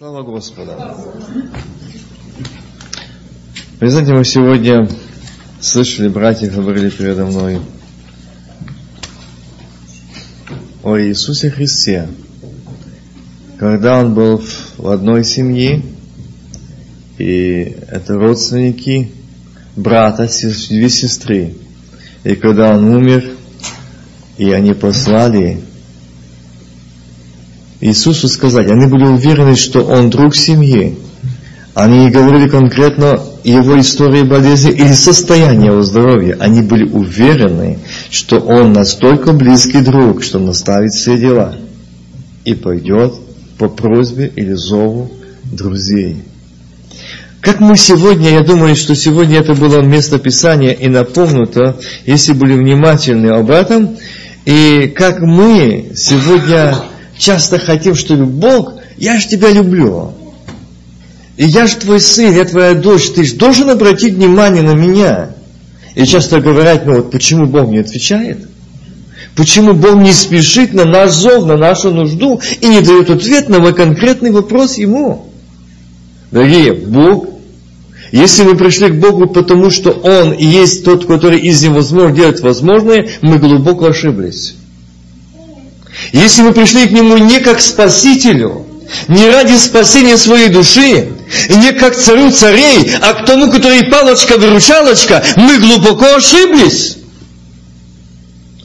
Слава Господу! Вы знаете, мы сегодня слышали, братья говорили передо мной о Иисусе Христе, когда Он был в одной семье, и это родственники брата, две сестры. И когда Он умер, и они послали Иисусу сказать. Они были уверены, что он друг семьи. Они говорили конкретно его истории болезни или состояния его здоровья. Они были уверены, что он настолько близкий друг, что наставит все дела и пойдет по просьбе или зову друзей. Как мы сегодня, я думаю, что сегодня это было место Писания и напомнуто, если были внимательны об этом, и как мы сегодня часто хотим, чтобы Бог, я же тебя люблю. И я же твой сын, я твоя дочь, ты же должен обратить внимание на меня. И часто говорят, ну вот почему Бог не отвечает? Почему Бог не спешит на наш зов, на нашу нужду и не дает ответ на мой конкретный вопрос Ему? Дорогие, Бог, если мы пришли к Богу, потому что Он есть тот, который из невозможного делает возможное, мы глубоко ошиблись. Если мы пришли к Нему не как Спасителю, не ради спасения своей души, и не как царю царей, а к тому, который палочка-выручалочка, мы глубоко ошиблись.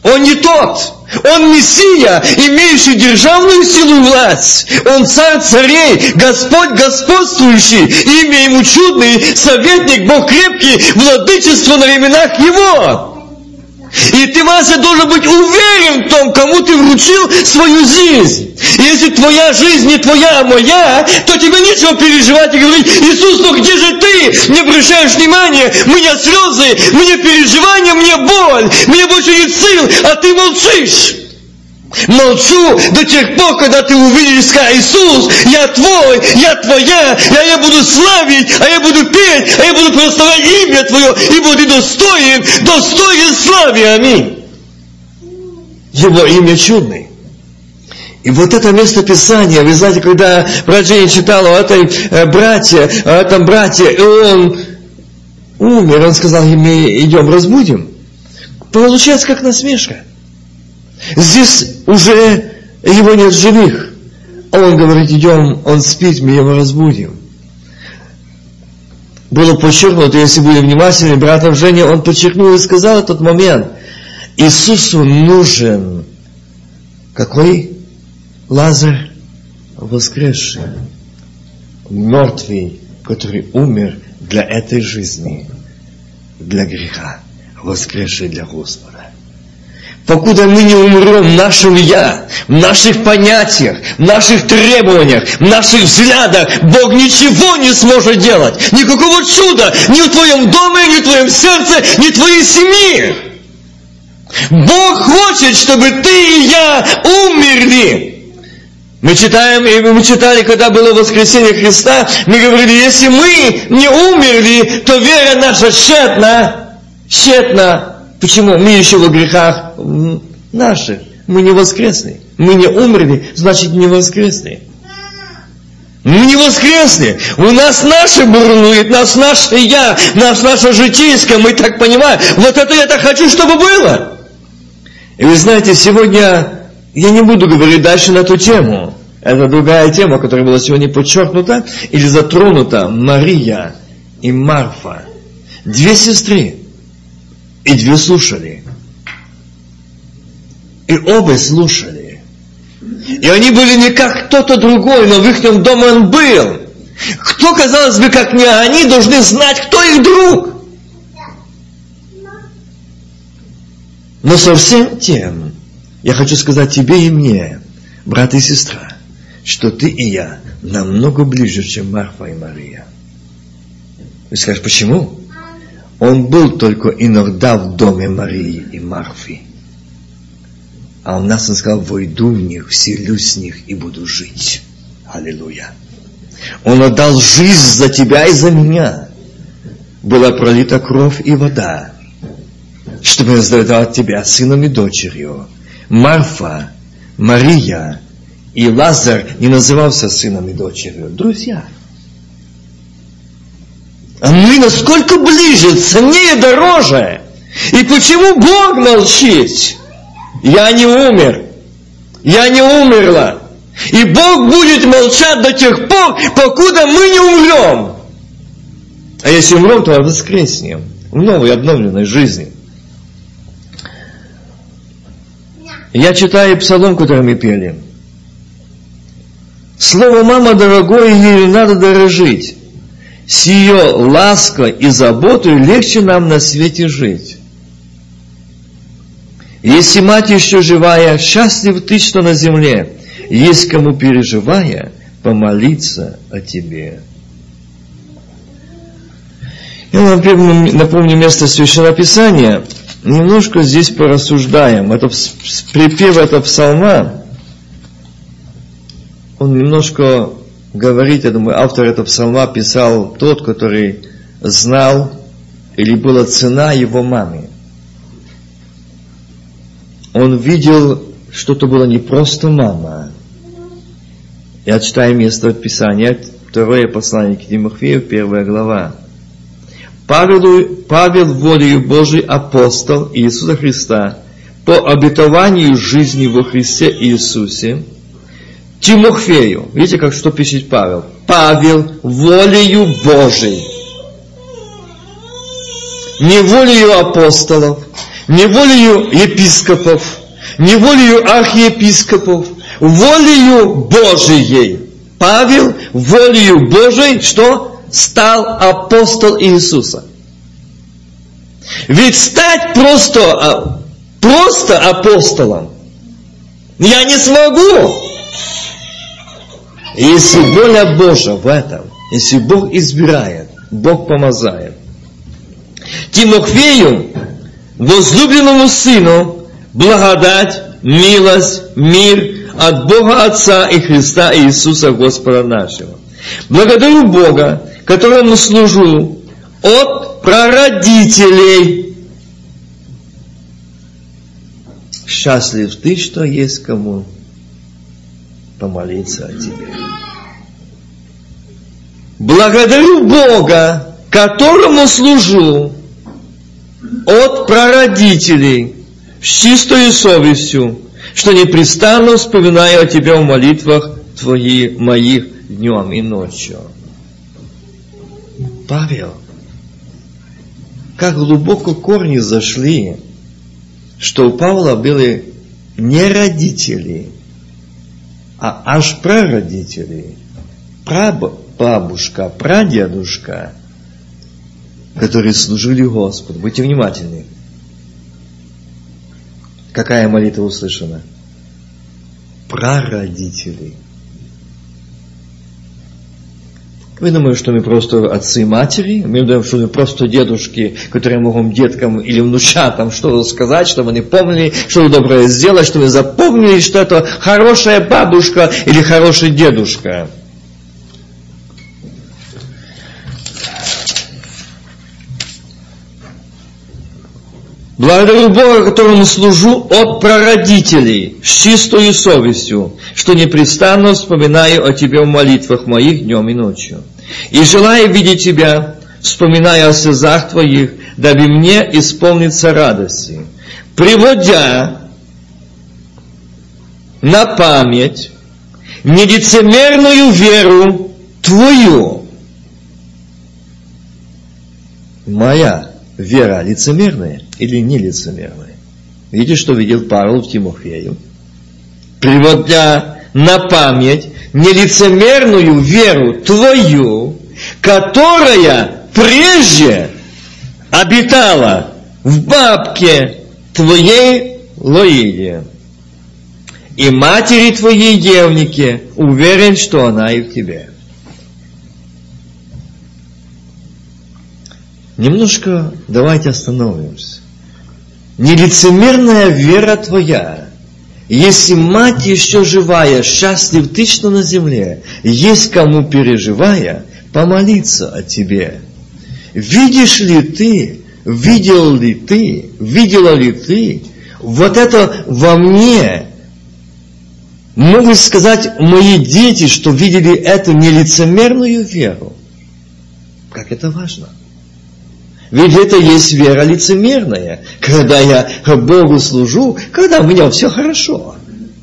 Он не тот. Он Мессия, имеющий державную силу и власть. Он царь царей, Господь господствующий, имя ему чудный, советник, Бог крепкий, владычество на временах его. И ты, Вася, должен быть уверен в том, кому ты вручил свою жизнь. И если твоя жизнь не твоя, а моя, то тебе нечего переживать и говорить, Иисус, ну где же ты? Не обращаешь внимания, мне слезы, мне переживания, мне боль, мне больше нет сил, а ты молчишь. Молчу до тех пор, когда ты увидишь, скажешь, Иисус, я твой, я твоя, я, я буду славить, а я буду петь, а я буду прославлять имя твое, и буду достоин, достоин славы, аминь. Его имя чудный. И вот это место Писания, вы знаете, когда брат Женя читал о этой э, братье, о этом брате, и он умер, он сказал, мы идем разбудим. Получается, как насмешка. Здесь уже его нет живых. А он говорит, идем, он спит, мы его разбудим. Было подчеркнуто, если были внимательны, братом Женя, он подчеркнул и сказал этот момент. Иисусу нужен какой? Лазарь воскресший, мертвый, который умер для этой жизни, для греха, воскресший для Господа. Покуда мы не умрем в нашем «я», в наших понятиях, в наших требованиях, в наших взглядах, Бог ничего не сможет делать. Никакого чуда ни в твоем доме, ни в твоем сердце, ни в твоей семье. Бог хочет, чтобы ты и я умерли. Мы читаем, и мы читали, когда было воскресение Христа, мы говорили, если мы не умерли, то вера наша тщетна, тщетна. Почему? Мы еще во грехах наших. Мы не воскресны. Мы не умерли, значит не воскресны. Мы не воскресны. У нас наше бурнует, нас наше я, нас наше житейское, мы так понимаем. Вот это я так хочу, чтобы было. И вы знаете, сегодня я не буду говорить дальше на эту тему. Это другая тема, которая была сегодня подчеркнута или затронута. Мария и Марфа. Две сестры. И две слушали. И оба слушали. И они были не как кто-то другой, но в их доме он был. Кто, казалось бы, как не они, должны знать, кто их друг. Но совсем тем, я хочу сказать тебе и мне, брат и сестра, что ты и я намного ближе, чем Марфа и Мария. Вы скажете, почему? Он был только иногда в доме Марии и Марфи. А у нас он сказал, войду в них, вселюсь с них и буду жить. Аллилуйя. Он отдал жизнь за тебя и за меня. Была пролита кровь и вода, чтобы сделать тебя сыном и дочерью. Марфа, Мария и Лазар не назывался сыном и дочерью. Друзья. А мы насколько ближе, ценнее, дороже. И почему Бог молчит? Я не умер. Я не умерла. И Бог будет молчать до тех пор, покуда мы не умрем. А если умрем, то воскреснем в новой обновленной жизни. Я читаю псалом, который мы пели. Слово «мама» дорогое, ей надо дорожить. С ее лаской и заботой легче нам на свете жить. Если мать еще живая, счастлив ты, что на земле, есть кому переживая, помолиться о тебе. Я вам напомню место Священного Писания. Немножко здесь порассуждаем. Это припев этого псалма, он немножко говорит, я думаю, автор этого псалма писал тот, который знал или была цена его мамы. Он видел, что это было не просто мама. Я читаю место Писания, второе послание к Тимофею, первая глава. Павел, Павел волею Божий апостол Иисуса Христа по обетованию жизни во Христе Иисусе, Тимофею, видите, как что пишет Павел? Павел волею Божией. Не волею апостолов, не волею епископов, не волею архиепископов, волею Божией. Павел волею Божией, что? стал апостол Иисуса. Ведь стать просто, а, просто апостолом я не смогу. Если воля Божья в этом, если Бог избирает, Бог помазает. Тимофею, возлюбленному сыну, благодать, милость, мир от Бога Отца и Христа Иисуса Господа нашего. Благодарю Бога, которому служу, от прародителей. Счастлив ты, что есть кому помолиться о тебе. Благодарю Бога, которому служу от прародителей с чистой совестью, что непрестанно вспоминаю о тебе в молитвах твоих, моих днем и ночью. Павел, как глубоко корни зашли, что у Павла были не родители, а аж прародители, прабабушка, прадедушка, которые служили Господу. Будьте внимательны. Какая молитва услышана? Прародители – Мы думаем, что мы просто отцы и матери, мы думаем, что мы просто дедушки, которые могут деткам или внучатам что-то сказать, чтобы они помнили, что доброе сделать, чтобы запомнили, что это хорошая бабушка или хороший дедушка. Благодарю Бога, которому служу от прародителей, с чистой совестью, что непрестанно вспоминаю о Тебе в молитвах моих днем и ночью. И желаю видеть Тебя, вспоминая о слезах Твоих, дабы мне исполниться радости, приводя на память нелицемерную веру Твою. Моя вера лицемерная или нелицемерная? Видите, что видел Павел в Тимофею? Приводя на память нелицемерную веру твою, которая прежде обитала в бабке твоей Лоиде и матери твоей девнике, уверен, что она и в тебе. Немножко давайте остановимся. Нелицемерная вера твоя, если мать еще живая, счастлив ты, что на земле, есть кому переживая, помолиться о тебе. Видишь ли ты, видел ли ты, видела ли ты вот это во мне Могут сказать мои дети, что видели эту нелицемерную веру. Как это важно. Ведь это есть вера лицемерная, когда я Богу служу, когда у меня все хорошо.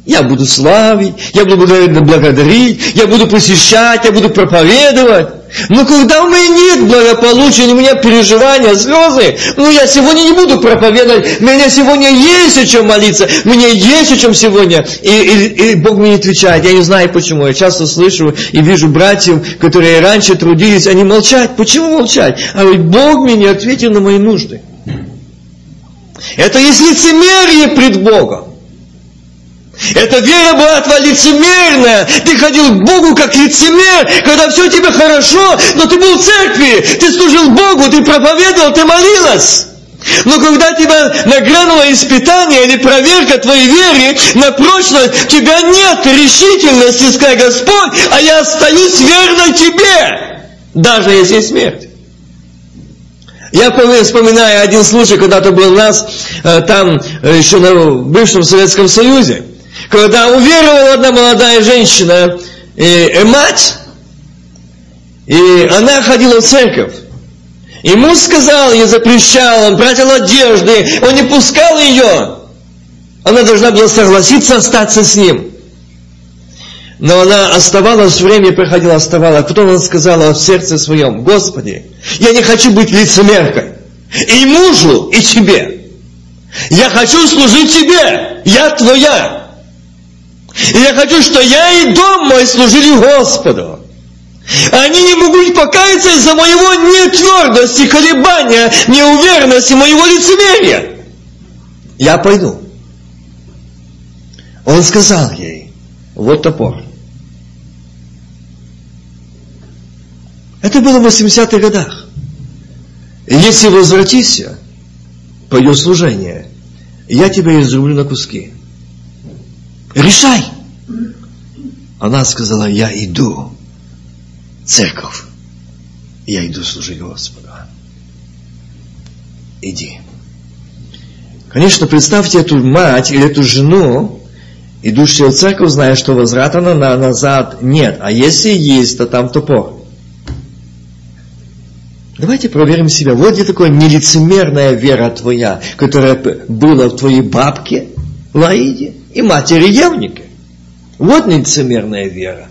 Я буду славить, я буду благодарить, я буду посещать, я буду проповедовать. Но когда у меня нет благополучия, у меня переживания, слезы, ну я сегодня не буду проповедовать, у меня сегодня есть о чем молиться, мне есть о чем сегодня. И, и, и Бог мне отвечает, я не знаю почему, я часто слышу и вижу братьев, которые раньше трудились, они молчат. Почему молчать? А ведь Бог мне не ответил на мои нужды. Это есть лицемерие пред Богом. Эта вера была твоя лицемерная. Ты ходил к Богу как лицемер, когда все тебе хорошо, но ты был в церкви, ты служил Богу, ты проповедовал, ты молилась. Но когда тебя нагрянуло испытание или проверка твоей веры на прочность, у тебя нет решительности сказать, Господь, а я остаюсь верной Тебе, даже если смерть. Я вспоминаю один случай, когда-то был у нас э, там, э, еще на бывшем Советском Союзе когда уверовала одна молодая женщина, и, и мать, и она ходила в церковь. И муж сказал ей, запрещал, он тратил одежды, он не пускал ее. Она должна была согласиться остаться с ним. Но она оставалась, время проходило, оставалась. Потом она сказала в сердце своем, Господи, я не хочу быть лицемеркой. И мужу, и тебе. Я хочу служить тебе. Я твоя. И я хочу, что я и дом мой служили Господу. Они не могут покаяться из-за моего нетвердости, колебания, неуверенности, моего лицемерия. Я пойду. Он сказал ей, вот топор. Это было в 80-х годах. И если возвратишься по ее служение, я тебя изрублю на куски. Решай. Она сказала, я иду в церковь. Я иду служить Господу. Иди. Конечно, представьте эту мать или эту жену, идущую в церковь, зная, что возврата на назад нет. А если есть, то там топор. Давайте проверим себя. Вот где такая нелицемерная вера твоя, которая была в твоей бабке, Лаиде и матери Евника. Вот лицемерная вера.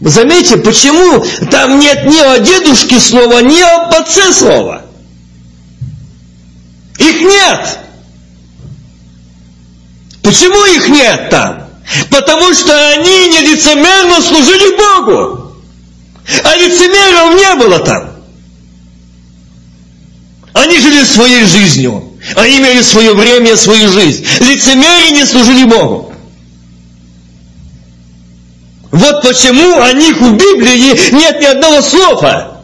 Заметьте, почему там нет ни о дедушке слова, ни о отце слова. Их нет. Почему их нет там? Потому что они не лицемерно служили Богу. А лицемеров не было там. Они жили своей жизнью. Они имели свое время, свою жизнь. Лицемерие не служили Богу. Вот почему о них в Библии нет ни одного слова.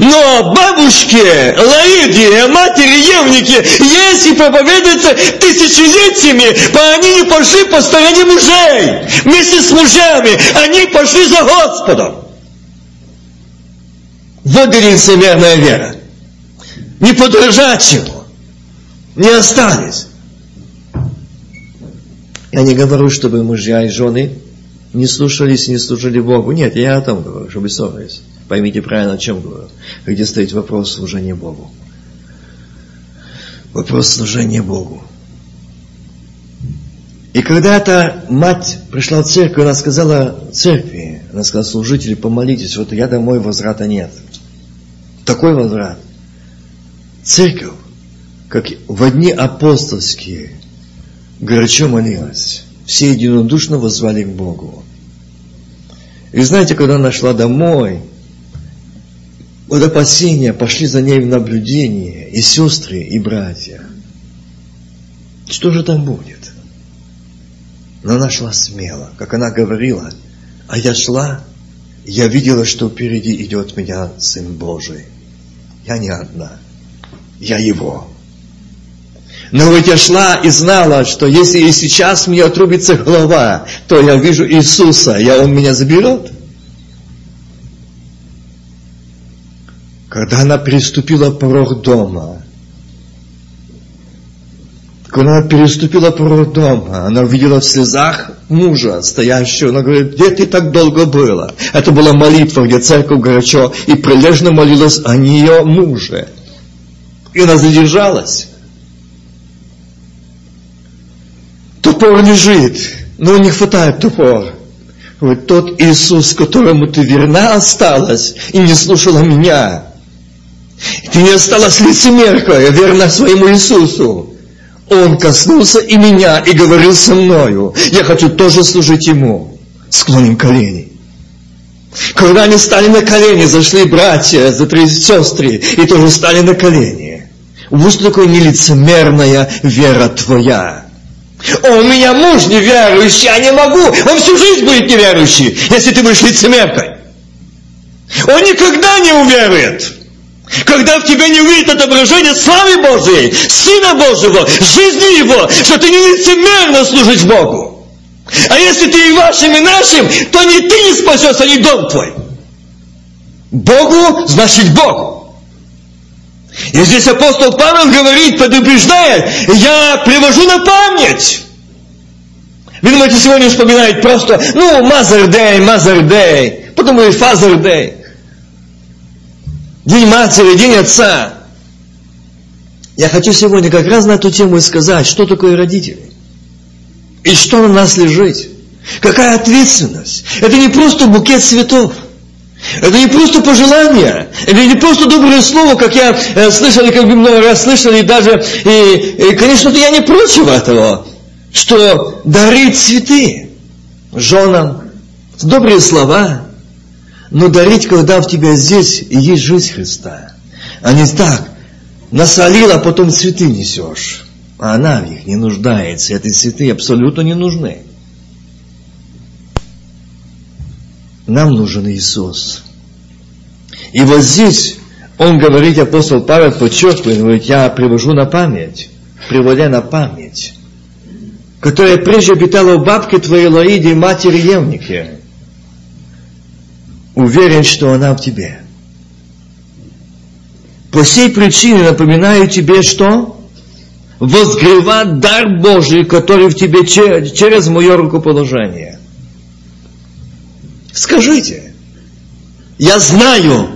Но бабушки, Лаиде, матери Евники, если проповедуются тысячелетиями, то они не пошли по стороне мужей. Вместе с мужами они пошли за Господом. Вот лицемерная вера. Не подражать ему не остались. Я не говорю, чтобы мужья и жены не слушались, не служили Богу. Нет, я о том говорю, чтобы ссорились. Поймите правильно, о чем говорю. Где стоит вопрос служения Богу. Вопрос служения Богу. И когда эта мать пришла в церковь, она сказала церкви, она сказала, служители, помолитесь, вот я домой, возврата нет. Такой возврат. Церковь как в дни апостольские, горячо молилась. Все единодушно возвали к Богу. И знаете, когда она шла домой, от опасения пошли за ней в наблюдение и сестры, и братья. Что же там будет? Но она шла смело, как она говорила. А я шла, я видела, что впереди идет меня Сын Божий. Я не одна, я Его. Но ведь я шла и знала, что если и сейчас мне отрубится голова, то я вижу Иисуса, и Он меня заберет. Когда она переступила порог дома, Когда она переступила порог дома, она увидела в слезах мужа, стоящего. Она говорит, где ты так долго была? Это была молитва, где церковь горячо и прилежно молилась о нее муже. И она задержалась. Топор лежит, но не хватает топор. Вот тот Иисус, которому ты верна осталась и не слушала меня. Ты не осталась лицемеркой, а верна своему Иисусу. Он коснулся и меня, и говорил со мною. Я хочу тоже служить Ему. Склоним колени. Когда они стали на колени, зашли братья, за три сестры, и тоже стали на колени. Вот что такое нелицемерная вера твоя. О, у меня муж неверующий, я не могу. Он всю жизнь будет неверующий, если ты будешь лицемеркой. Он никогда не уверует. Когда в тебе не увидит отображение славы Божией, Сына Божьего, жизни Его, что ты не лицемерно служишь Богу. А если ты и вашим, и нашим, то не ты не спасешься, ни дом твой. Богу значит Бог. И здесь апостол Павел говорит, предупреждает, я привожу на память. Вы думаете, сегодня вспоминает просто, ну, Mother Day, Mother Day, потом и Father Day. День матери, день отца. Я хочу сегодня как раз на эту тему и сказать, что такое родители. И что на нас лежит. Какая ответственность. Это не просто букет цветов. Это не просто пожелание, это не просто доброе слово, как я э, слышал, и как бы много раз слышал, и даже, и, и конечно, я не против этого, что дарить цветы женам, добрые слова, но дарить, когда в тебя здесь есть жизнь Христа, а не так, насолил, а потом цветы несешь. А она в них не нуждается, эти цветы абсолютно не нужны. Нам нужен Иисус. И вот здесь он говорит, апостол Павел подчеркивает, говорит, я привожу на память, приводя на память, которая прежде обитала у бабки твоей Лаиде, матери Евники уверен, что она в тебе. По сей причине напоминаю тебе, что возгревать дар Божий, который в тебе через мое рукоположение. Скажите, я знаю,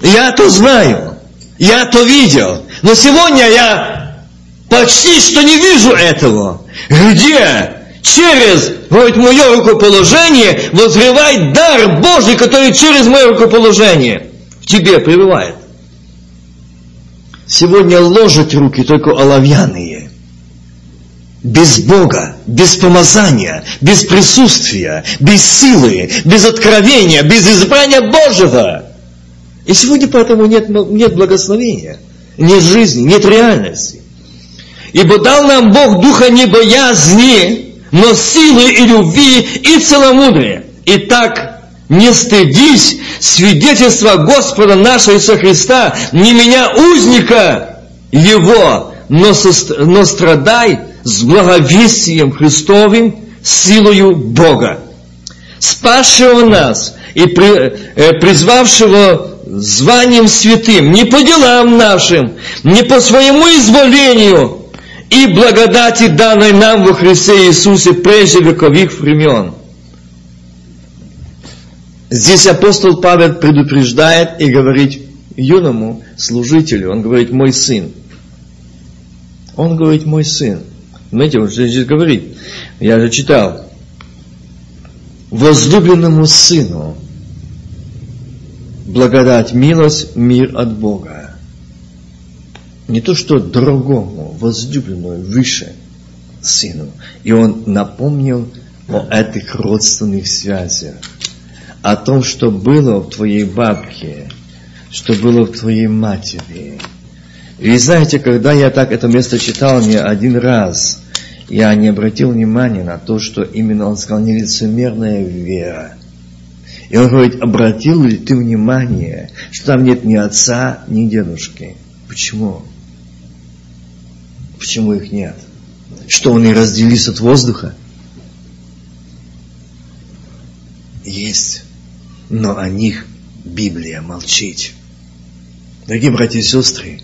я то знаю, я то видел, но сегодня я почти что не вижу этого. Где через, говорит, мое рукоположение возревает дар Божий, который через мое рукоположение в тебе пребывает. Сегодня ложат руки только оловянные. Без Бога, без помазания, без присутствия, без силы, без откровения, без избрания Божьего. И сегодня поэтому нет, нет благословения, нет жизни, нет реальности. Ибо дал нам Бог духа не боязни, но силы и любви и целомудрия. Итак, не стыдись свидетельства Господа нашего Иисуса Христа, не меня узника Его, но, страдай с благовестием Христовым, силою Бога, спасшего нас и э, призвавшего званием святым, не по делам нашим, не по своему изволению, и благодати, данной нам во Христе Иисусе прежде вековых времен. Здесь апостол Павел предупреждает и говорит юному служителю, он говорит, мой сын. Он говорит, мой сын. Знаете, он здесь говорит, я же читал, возлюбленному сыну благодать, милость, мир от Бога не то что другому, возлюбленному, выше сыну. И он напомнил о этих родственных связях, о том, что было в твоей бабке, что было в твоей матери. И знаете, когда я так это место читал не один раз, я не обратил внимания на то, что именно он сказал нелицемерная вера. И он говорит, обратил ли ты внимание, что там нет ни отца, ни дедушки? Почему? Почему их нет? Что они разделились от воздуха? Есть, но о них Библия молчит. Дорогие братья и сестры,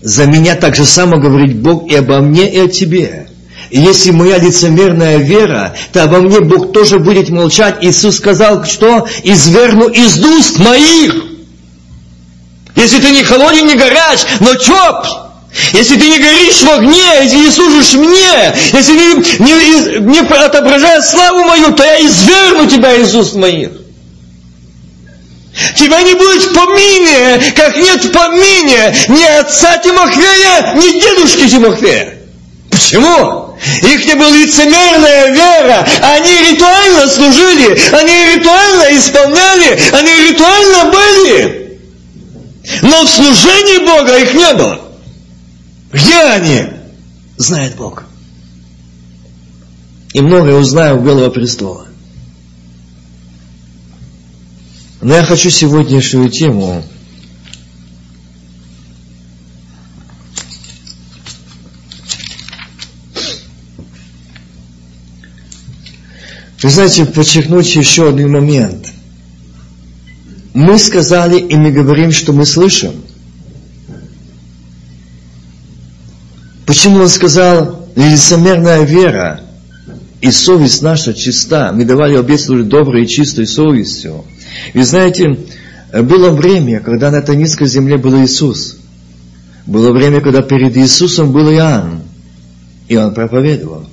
за меня так же само говорит Бог и обо мне, и о тебе. И если моя лицемерная вера, то обо мне Бог тоже будет молчать. Иисус сказал, что «изверну из уст моих». Если ты не холоден, не горяч, но тепл, если ты не горишь в огне, если не служишь мне, если не, не, не отображаешь славу мою, то я изверну тебя из уст моих. Тебя не будет в помине, как нет в помине ни отца Тимофея, ни дедушки Тимофея. Почему? Их не была лицемерная вера. Они ритуально служили, они ритуально исполняли, они ритуально были. Но в служении Бога их не было. Где они? Знает Бог. И многое узнаю у Белого престола. Но я хочу сегодняшнюю тему Вы знаете, подчеркнуть еще один момент. Мы сказали и мы говорим, что мы слышим. Почему он сказал, лицемерная вера и совесть наша чиста. Мы давали служить доброй и чистой совестью. Вы знаете, было время, когда на этой низкой земле был Иисус. Было время, когда перед Иисусом был Иоанн. И он проповедовал.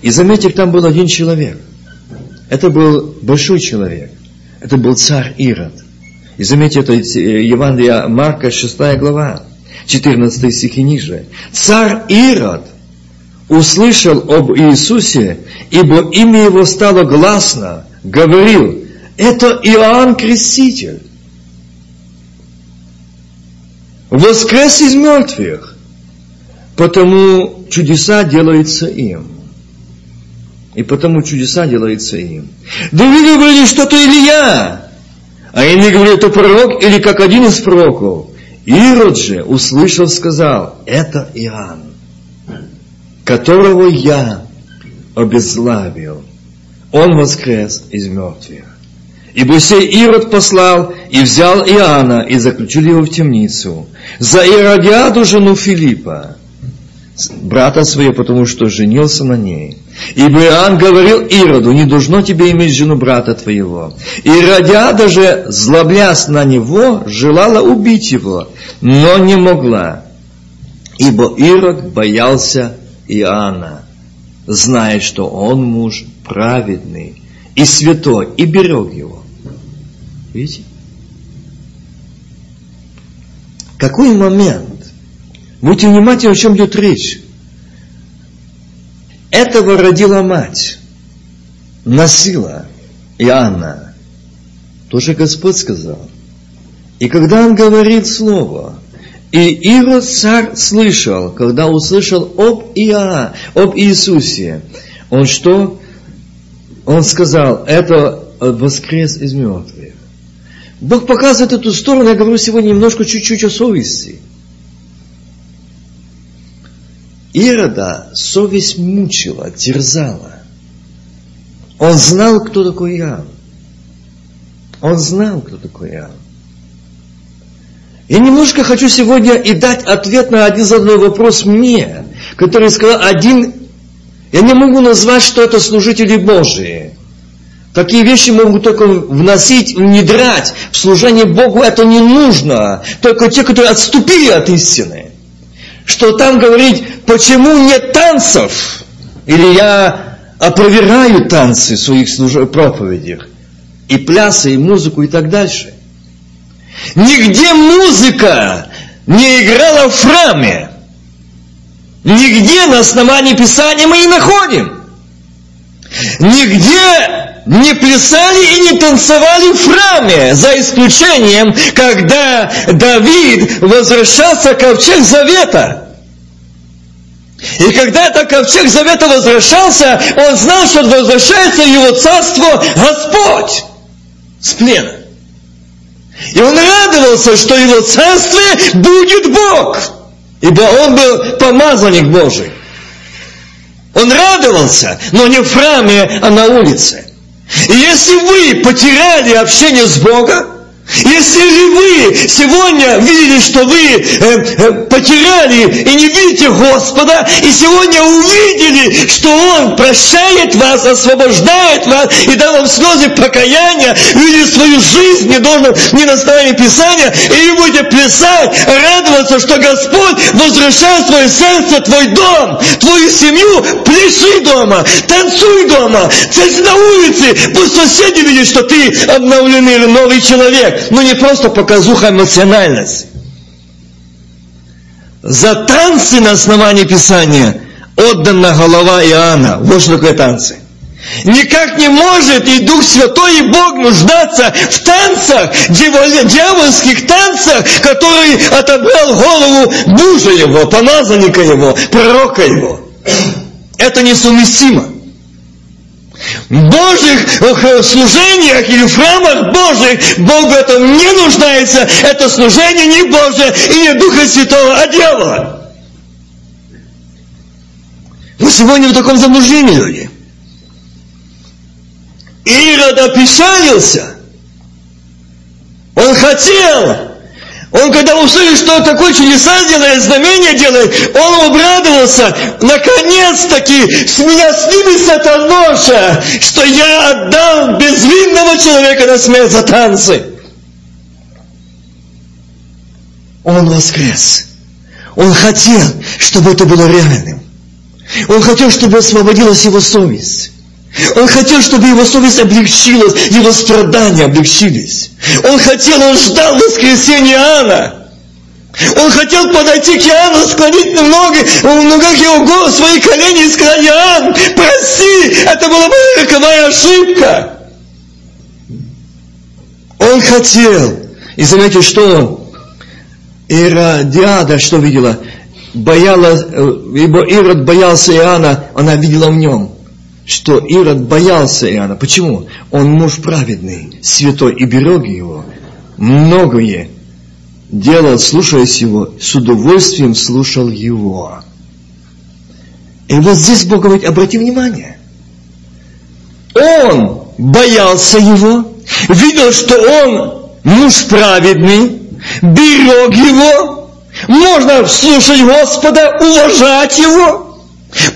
И заметьте, там был один человек. Это был большой человек. Это был царь Ирод. И заметьте, это Евангелие Марка, 6 глава. 14 стих и ниже. Царь Ирод услышал об Иисусе, ибо имя его стало гласно, говорил, это Иоанн Креститель. Воскрес из мертвых, потому чудеса делаются им. И потому чудеса делаются им. Да вы говорили, что это Илья, а иные говорят, это пророк или как один из пророков. Ирод же, услышал, сказал, это Иоанн, которого я обезглавил. Он воскрес из мертвых. Ибо сей Ирод послал и взял Иоанна и заключил его в темницу за Иродиаду жену Филиппа, брата своего, потому что женился на ней. Ибо Иоанн говорил Ироду, не должно тебе иметь жену брата твоего. Иродиада же, злоблясь на него, желала убить его, но не могла. Ибо Ирод боялся Иоанна, зная, что он муж праведный и святой, и берег его. Видите? Какой момент? Будьте внимательны, о чем идет речь. Этого родила мать, носила Иоанна. Тоже Господь сказал. И когда он говорит слово, и Ирод царь слышал, когда услышал об Иоанне, об Иисусе, он что? Он сказал, это воскрес из мертвых. Бог показывает эту сторону, я говорю сегодня немножко чуть-чуть о совести – Ирода совесть мучила, терзала. Он знал, кто такой Иоанн. Он знал, кто такой Иоанн. Я немножко хочу сегодня и дать ответ на один заданный вопрос мне, который сказал один, я не могу назвать, что это служители Божии. Такие вещи могут только вносить, внедрять в служение Богу, это не нужно. Только те, которые отступили от истины что там говорить, почему нет танцев, или я опровергаю танцы в своих служ... проповедях, и плясы, и музыку, и так дальше. Нигде музыка не играла в храме. Нигде на основании Писания мы не находим. Нигде не плясали и не танцевали в храме, за исключением, когда Давид возвращался к ковчег Завета. И когда этот ковчег Завета возвращался, он знал, что возвращается его царство Господь с плена. И он радовался, что его царстве будет Бог, ибо он был помазанник Божий. Он радовался, но не в храме, а на улице. И если вы потеряли общение с Богом, Если вы сегодня видели, что вы э, э, потеряли и не видите Господа, и сегодня увидели, что Он прощает вас, освобождает вас и дал вам слезы покаяния, видели свою жизнь, не должен не на основании Писания, и вы будете плясать, радоваться, что Господь возвращает свое сердце, твой дом, твою семью, пляши дома, танцуй дома, царь на улице, пусть соседи видят, что ты обновленный новый человек ну не просто показуха, эмоциональность. За танцы на основании Писания отдана голова Иоанна. Вот что такое танцы. Никак не может и Дух Святой, и Бог нуждаться в танцах, дьявольских танцах, который отобрал голову мужа его, помазанника его, пророка его. Это несовместимо. Божьих э, служениях или в храмах Божьих Бог в этом не нуждается. Это служение не Божье и не Духа Святого, а дьявола. Мы сегодня в таком заблуждении, люди. Ирод опечалился. Он хотел он когда услышал, что такое чудеса делает, знамение делает, он обрадовался, наконец-таки с меня снимется эта ноша, что я отдал безвинного человека на смерть за танцы. Он воскрес. Он хотел, чтобы это было реальным. Он хотел, чтобы освободилась его совесть. Он хотел, чтобы его совесть облегчилась, его страдания облегчились. Он хотел, он ждал воскресения Иоанна. Он хотел подойти к Иоанну, склонить немного, в ногах его голос, свои колени и сказать, Иоанн, прости, это была моя роковая ошибка. Он хотел. И заметьте, что он? Иродиада, что видела? Боялась, э, ибо Ирод боялся Иоанна, она видела в нем что Ирод боялся Иоанна. Почему? Он муж праведный, святой, и берег его. Многое делал, слушаясь его, с удовольствием слушал его. И вот здесь Бог говорит, обрати внимание. Он боялся его, видел, что он муж праведный, берег его, можно слушать Господа, уважать его –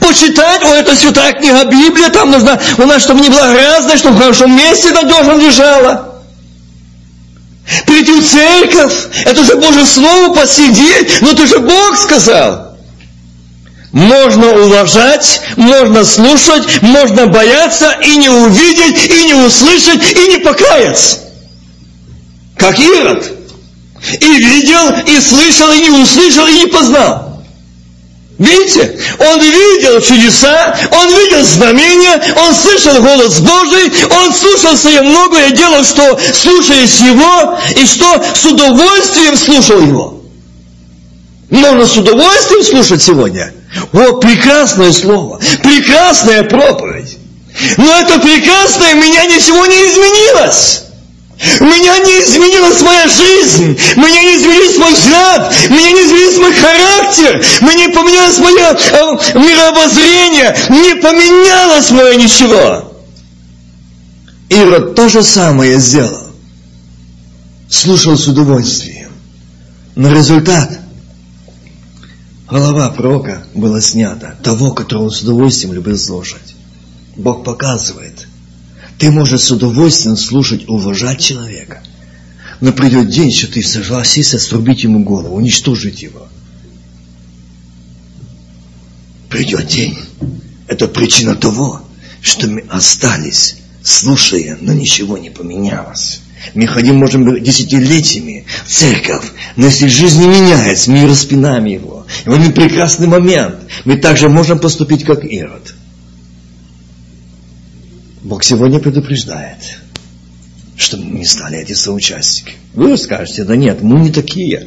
Почитать, о, это святая книга Библия, там нужно, у нас, чтобы не было грязно, чтобы в хорошем месте надежно лежала. Прийти в церковь, это же Божье Слово посидеть, но это же Бог сказал. Можно уважать, можно слушать, можно бояться и не увидеть, и не услышать, и не покаяться. Как Ирод. И видел, и слышал, и не услышал, и не познал. Видите? Он видел чудеса, он видел знамения, он слышал голос Божий, он слушал себе многое дело, что слушаясь его, и что с удовольствием слушал его. Можно с удовольствием слушать сегодня. О, прекрасное слово, прекрасная проповедь. Но это прекрасное меня ничего не изменилось. Меня не изменилась моя жизнь, меня не изменился мой взгляд, меня не изменился мой характер, мне не поменялось мое э, мировоззрение, не поменялось мое ничего. Ирод то же самое сделал. Слушал с удовольствием. Но результат голова пророка была снята, того, которого он с удовольствием любил слушать. Бог показывает – ты можешь с удовольствием слушать, уважать человека. Но придет день, что ты согласишься срубить ему голову, уничтожить его. Придет день. Это причина того, что мы остались, слушая, но ничего не поменялось. Мы ходим, можем десятилетиями в церковь, но если жизнь не меняется, мы распинаем его. И в один прекрасный момент мы также можем поступить, как Ирод – Бог сегодня предупреждает, чтобы мы не стали эти соучастники. Вы скажете, да нет, мы не такие.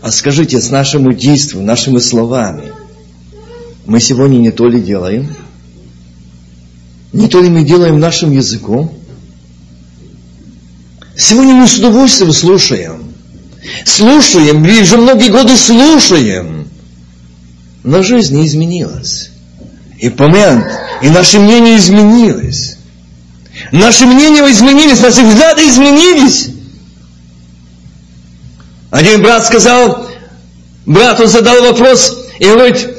А скажите с нашим действием, нашими словами. Мы сегодня не то ли делаем, не то ли мы делаем нашим языком. Сегодня мы с удовольствием слушаем. Слушаем, и уже многие годы слушаем. Но жизнь не изменилась. И момент, и наше мнение изменилось. Наши мнения изменились, наши взгляды изменились. Один брат сказал, брату задал вопрос и говорит,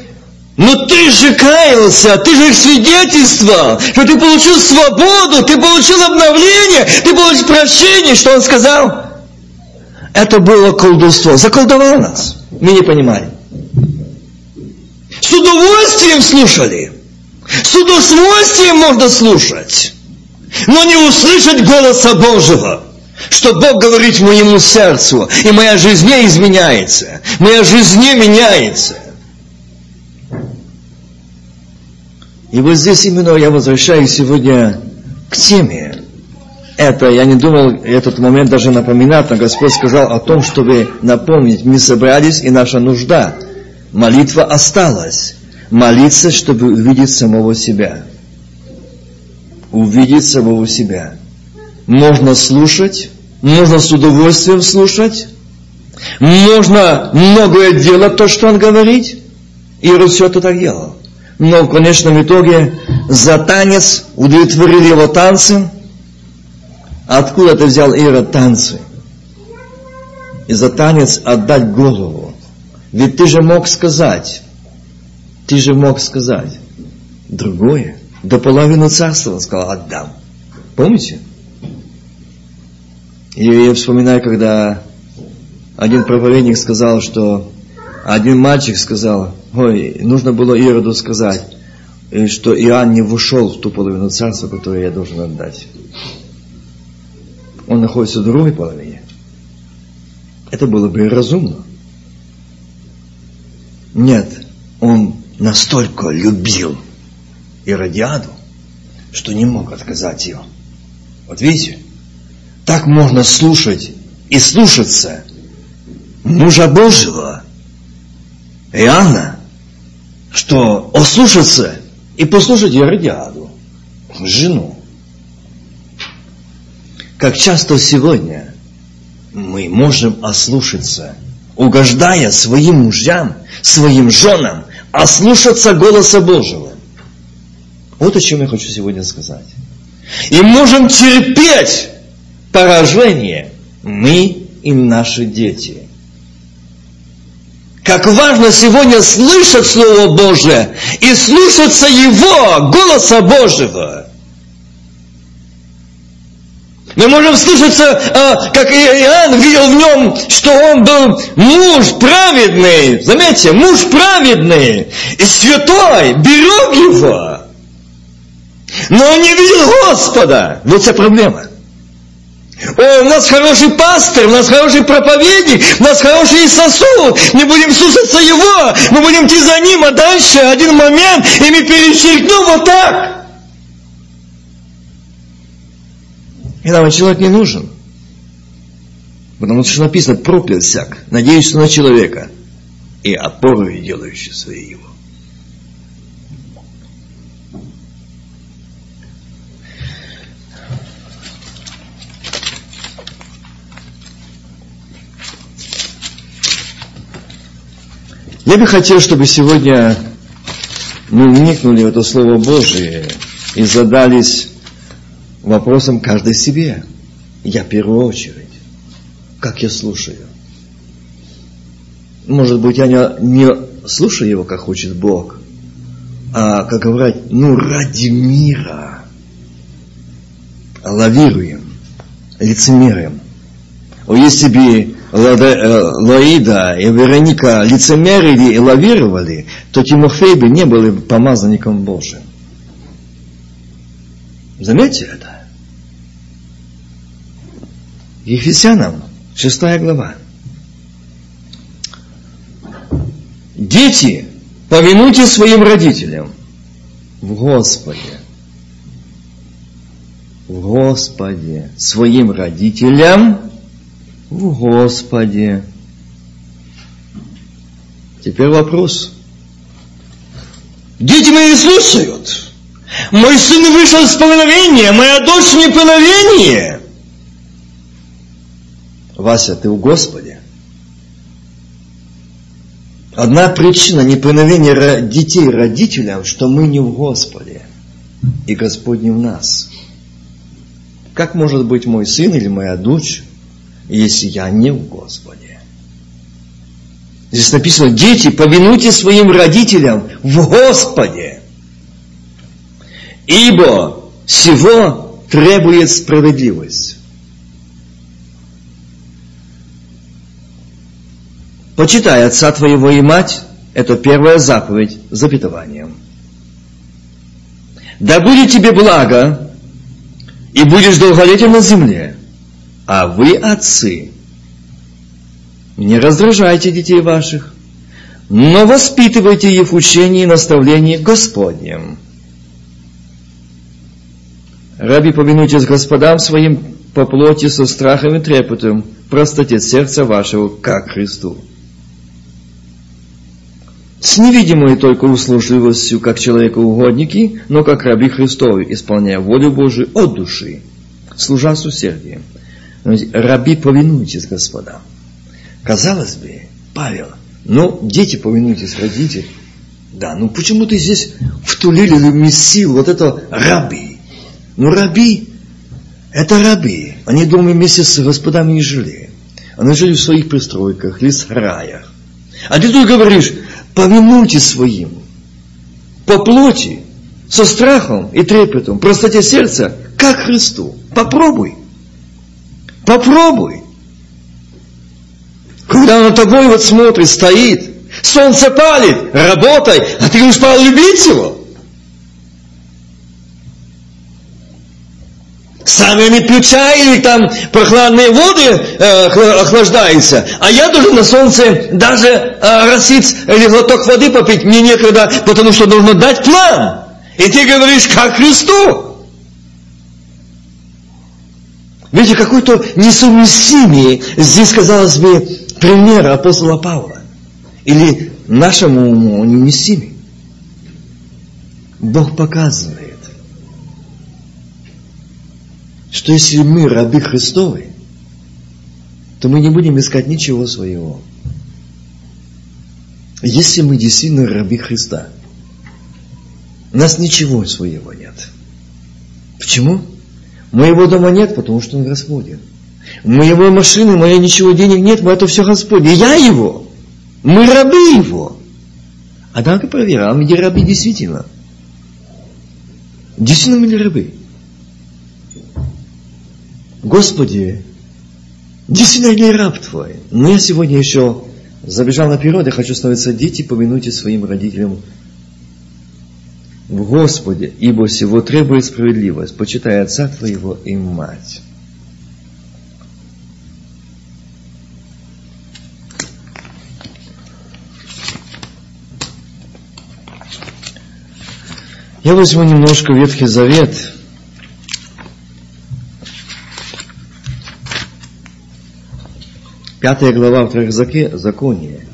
ну ты же каялся, ты же их свидетельствовал, что ты получил свободу, ты получил обновление, ты получил прощение. Что он сказал? Это было колдовство. Заколдовал нас. Мы не понимали. С удовольствием слушали. С удовольствием можно слушать. Но не услышать голоса Божьего что Бог говорит моему сердцу, и моя жизнь не изменяется, моя жизнь не меняется. И вот здесь именно я возвращаюсь сегодня к теме. Это, я не думал этот момент даже напоминать, но Господь сказал о том, чтобы напомнить, мы собрались и наша нужда. Молитва осталась. Молиться, чтобы увидеть самого себя. Увидеть самого себя. Можно слушать, можно с удовольствием слушать, можно многое делать то, что он говорит. И все это так делал. Но в конечном итоге за танец удовлетворил его танцы. Откуда ты взял Ирод танцы? И за танец отдать голову. Ведь ты же мог сказать, ты же мог сказать другое. До половины царства он сказал, отдам. Помните? И я вспоминаю, когда один проповедник сказал, что один мальчик сказал, ой, нужно было Ироду сказать, э, что Иоанн не вошел в ту половину царства, которую я должен отдать. Он находится в другой половине. Это было бы разумно. Нет, он настолько любил Иродиаду, что не мог отказать ее. Вот видите, так можно слушать и слушаться мужа Божьего, Иоанна, что ослушаться и послушать Еродиаду, жену. Как часто сегодня мы можем ослушаться, угождая своим мужьям, своим женам, ослушаться голоса Божьего. Вот о чем я хочу сегодня сказать. И можем терпеть поражение мы и наши дети. Как важно сегодня слышать Слово Божие и слушаться Его, голоса Божьего. Мы можем слышаться, а, как Иоанн видел в нем, что он был муж праведный. Заметьте, муж праведный и святой, берег его. Но он не видел Господа. Вот вся проблема. О, у нас хороший пастор, у нас хороший проповедник, у нас хороший сосуд. Мы будем слушаться его, мы будем идти за ним, а дальше один момент, и мы перечеркнем вот так. И нам человек не нужен. Потому что написано, проклят всяк, надеющийся на человека, и опорой делающий свои его. Я бы хотел, чтобы сегодня мы вникнули в это Слово Божие и задались вопросом каждый себе. Я в первую очередь. Как я слушаю? Может быть, я не, не слушаю его, как хочет Бог, а, как говорят, ну, ради мира. Лавируем, лицемерим. О, если бы Лоида и Вероника лицемерили и лавировали, то Тимофей бы не был помазанником Божьим. Заметьте это. Ефесянам, 6 глава. Дети, повинуйте своим родителям в Господе. В Господе. Своим родителям в Господе. Теперь вопрос. Дети мои слушают. Мой сын вышел из повиновения, моя дочь не повиновение. Вася, ты у Господи. Одна причина неповиновения детей родителям, что мы не в Господе, и Господь не в нас. Как может быть мой сын или моя дочь если я не в Господе. Здесь написано, дети, повинуйте своим родителям в Господе. Ибо всего требует справедливость. Почитай отца твоего и мать, это первая заповедь с запятованием. Да будет тебе благо, и будешь долголетен на земле. А вы, отцы, не раздражайте детей ваших, но воспитывайте их в учении и наставлении Господнем. Раби, повинуйтесь господам своим по плоти со страхом и трепетом, простоте сердца вашего, как Христу. С невидимой только услужливостью, как человекоугодники, но как раби Христовы, исполняя волю Божию от души, служа с усердием. Раби, повинуйтесь господам. Казалось бы, Павел, ну, дети, повинуйтесь родителям. Да, ну почему ты здесь втулили в мессию вот это раби? Ну, раби, это раби. Они дома вместе с господами не жили. Они жили в своих пристройках или сараях. А ты тут говоришь, повинуйтесь своим, по плоти, со страхом и трепетом, простоте сердца, как Христу. Попробуй. Попробуй. Когда на тобой вот смотрит, стоит, солнце палит, работай, а ты уж полюбить его. Сами они пьют чай или там прохладные воды э, охлаждаются, а я должен на солнце даже э, росить или глоток воды попить, мне некогда, потому что нужно дать план. И ты говоришь, как Христу. Видите, какой-то несовместимый здесь, казалось бы, пример апостола Павла. Или нашему уму он невместимый. Бог показывает, что если мы рабы Христовы, то мы не будем искать ничего своего. Если мы действительно рабы Христа, у нас ничего своего нет. Почему? Моего дома нет, потому что он Господен. Моего машины, моей ничего денег нет, но это все Господь. И я его. Мы рабы его. Однако проверял, мы не рабы действительно. Действительно мы не рабы. Господи, действительно ли раб Твой? Но я сегодня еще забежал наперед, я хочу становиться дети, помянуйте своим родителям в Господе, ибо всего требует справедливость, почитай отца твоего и мать. Я возьму немножко Ветхий Завет. Пятая глава в законе.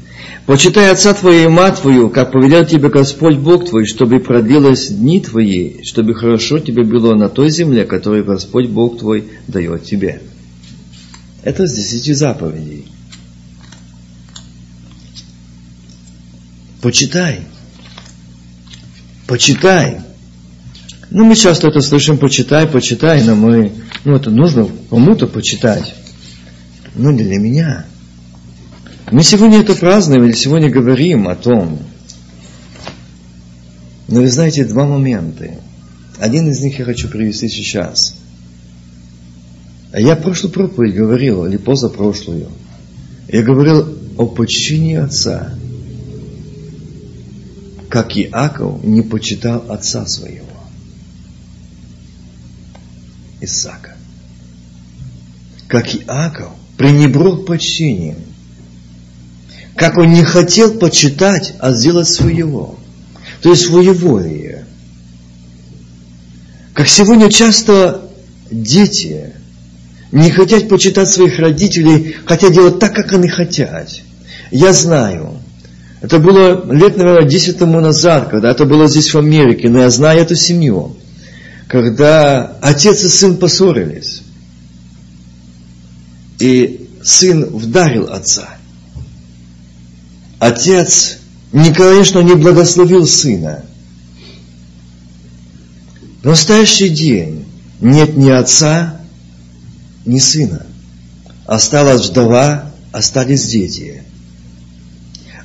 Почитай отца твоего и мать твою, как повелел тебе Господь Бог твой, чтобы продлилось дни твои, чтобы хорошо тебе было на той земле, которую Господь Бог твой дает тебе. Это с десяти заповедей. Почитай. Почитай. Ну, мы часто это слышим, почитай, почитай, но мы, ну, это нужно кому-то почитать. Не для меня. Мы сегодня это празднуем или сегодня говорим о том. Но вы знаете, два момента. Один из них я хочу привести сейчас. Я прошлую проповедь говорил, или позапрошлую. Я говорил о почтении отца. Как Иаков не почитал отца своего. Исаака. Как Иаков пренебрег почтением – как он не хотел почитать, а сделать своего. То есть своеволие. Как сегодня часто дети не хотят почитать своих родителей, хотят делать так, как они хотят. Я знаю, это было лет, наверное, 10 тому назад, когда это было здесь в Америке, но я знаю эту семью, когда отец и сын поссорились, и сын вдарил отца. Отец, не, конечно, не благословил сына. В настоящий день нет ни отца, ни сына. Осталась вдова, остались дети.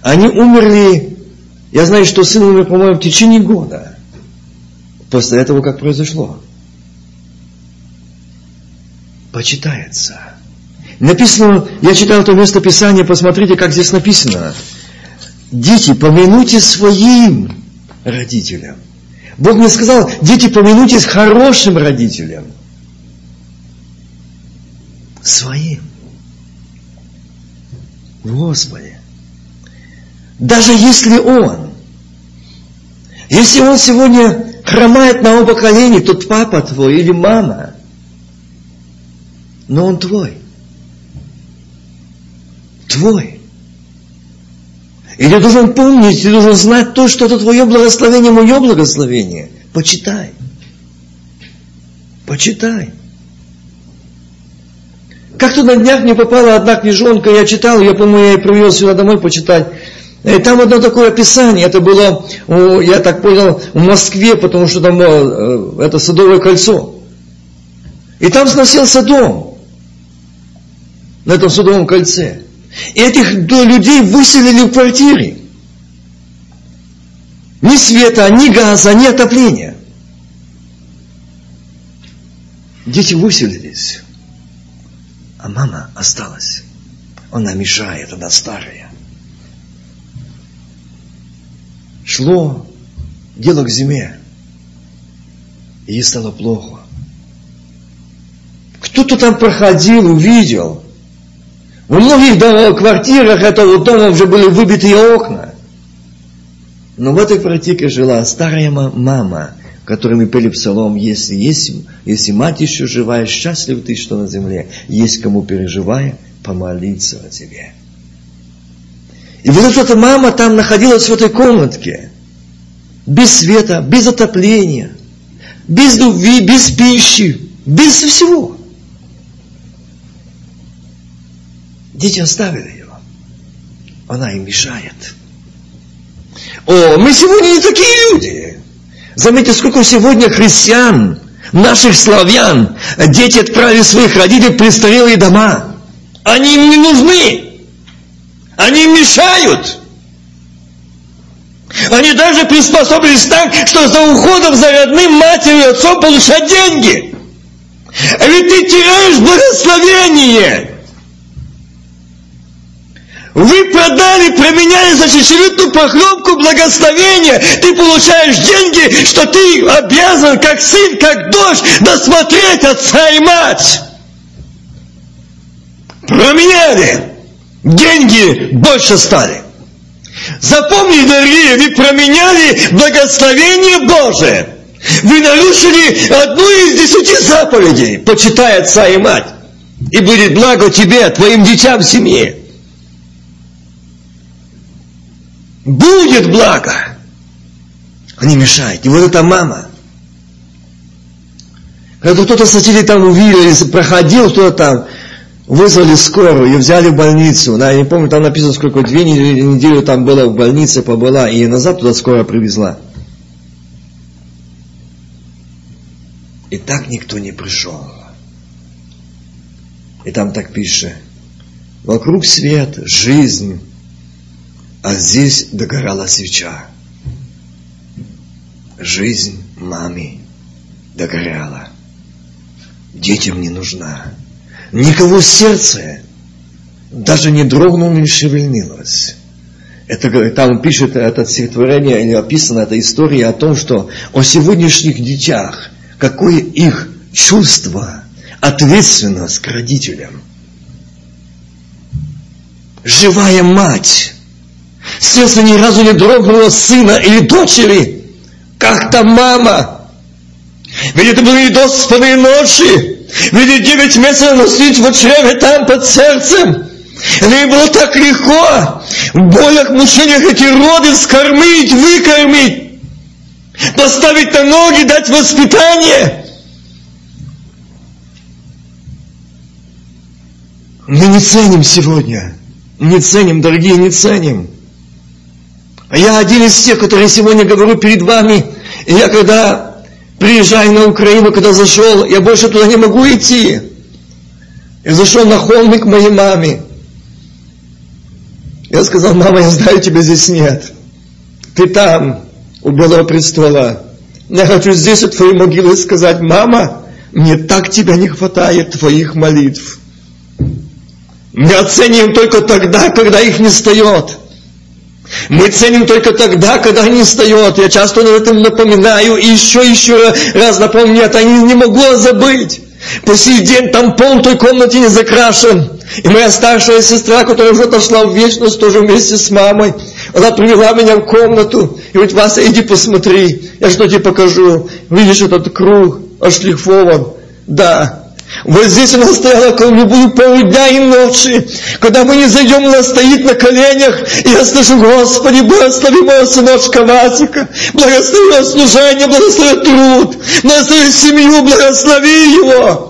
Они умерли, я знаю, что сын умер, по-моему, в течение года. После этого, как произошло. Почитается. Написано, я читал это место Писания, посмотрите, как здесь написано. Дети, помянуйте своим родителям. Бог мне сказал, дети, помянуйтесь хорошим родителям. Своим. Господи. Даже если он, если он сегодня хромает на оба колени, тот папа твой или мама, но он твой. Твой. И ты должен помнить, ты должен знать то, что это твое благословение, мое благословение. Почитай. Почитай. Как-то на днях мне попала одна книжонка, я читал, я помню, я ее привез сюда домой почитать. И там одно такое описание, это было, я так понял, в Москве, потому что там э, это Садовое кольцо. И там сносился дом на этом Садовом кольце. И этих людей выселили в квартире. Ни света, ни газа, ни отопления. Дети выселились, а мама осталась. Она мешает, она старая. Шло дело к зиме, и ей стало плохо. Кто-то там проходил, увидел, в многих квартирах этого дома уже были выбитые окна. Но в этой квартире жила старая мама, которой мы пели псалом, если, есть, если мать еще живая, счастлив ты, что на земле, есть кому переживая, помолиться о тебе. И вот эта мама там находилась в этой комнатке, без света, без отопления, без любви, без пищи, без всего. Дети оставили его. Она им мешает. О, мы сегодня не такие люди. Заметьте, сколько сегодня христиан, наших славян, дети отправили своих родителей в престарелые дома. Они им не нужны. Они им мешают. Они даже приспособились так, что за уходом за родным матерью и отцом получать деньги. А ведь ты теряешь благословение. Вы продали, променяли за чечевитную похлебку благословения. Ты получаешь деньги, что ты обязан, как сын, как дочь, досмотреть отца и мать. Променяли. Деньги больше стали. Запомни, дорогие, вы променяли благословение Божие. Вы нарушили одну из десяти заповедей, почитай отца и мать. И будет благо тебе, твоим детям в семье. Будет благо. Не мешайте. И вот эта мама. Когда кто-то соседей там увидел, если проходил кто-то там, вызвали скорую, ее взяли в больницу. Да, я не помню, там написано, сколько, две недели, неделю там была в больнице, побыла, и назад туда скорая привезла. И так никто не пришел. И там так пишет. Вокруг свет, жизнь, а здесь догорала свеча. Жизнь маме догоряла. Детям не нужна. Никого сердце даже не дрогнуло, не шевельнулось. Это, там пишет это стихотворение, или описана эта история о том, что о сегодняшних детях, какое их чувство, ответственность к родителям. Живая мать Сердце ни разу не дрогнуло сына или дочери. Как там мама? Ведь это были недоспанные ночи. Ведь девять месяцев носить в чреве там под сердцем. Это было так легко. В болях, мучениях эти роды скормить, выкормить. Поставить на ноги, дать воспитание. Мы не ценим сегодня. Не ценим, дорогие, не ценим. А я один из тех, которые сегодня говорю перед вами. И я когда приезжаю на Украину, когда зашел, я больше туда не могу идти. Я зашел на холмик моей маме. Я сказал, мама, я знаю, тебя здесь нет. Ты там, у Белого престола. Я хочу здесь у твоей могилы сказать, мама, мне так тебя не хватает, твоих молитв. Мы оценим только тогда, когда их не встает. Мы ценим только тогда, когда они встает. Я часто над этим напоминаю и еще, еще раз напомню, нет, я не, могу забыть. По сей день там пол той комнате не закрашен. И моя старшая сестра, которая уже отошла в вечность, тоже вместе с мамой, она привела меня в комнату и говорит, Вася, иди посмотри, я что тебе покажу. Видишь, этот круг ошлифован. Да, вот здесь она стояла колыбую полдня и ночи. Когда мы не зайдем, она стоит на коленях. И я скажу, Господи, благослови моего сыночка Васика. Благослови его служение, благослови труд. Благослови семью, благослови его.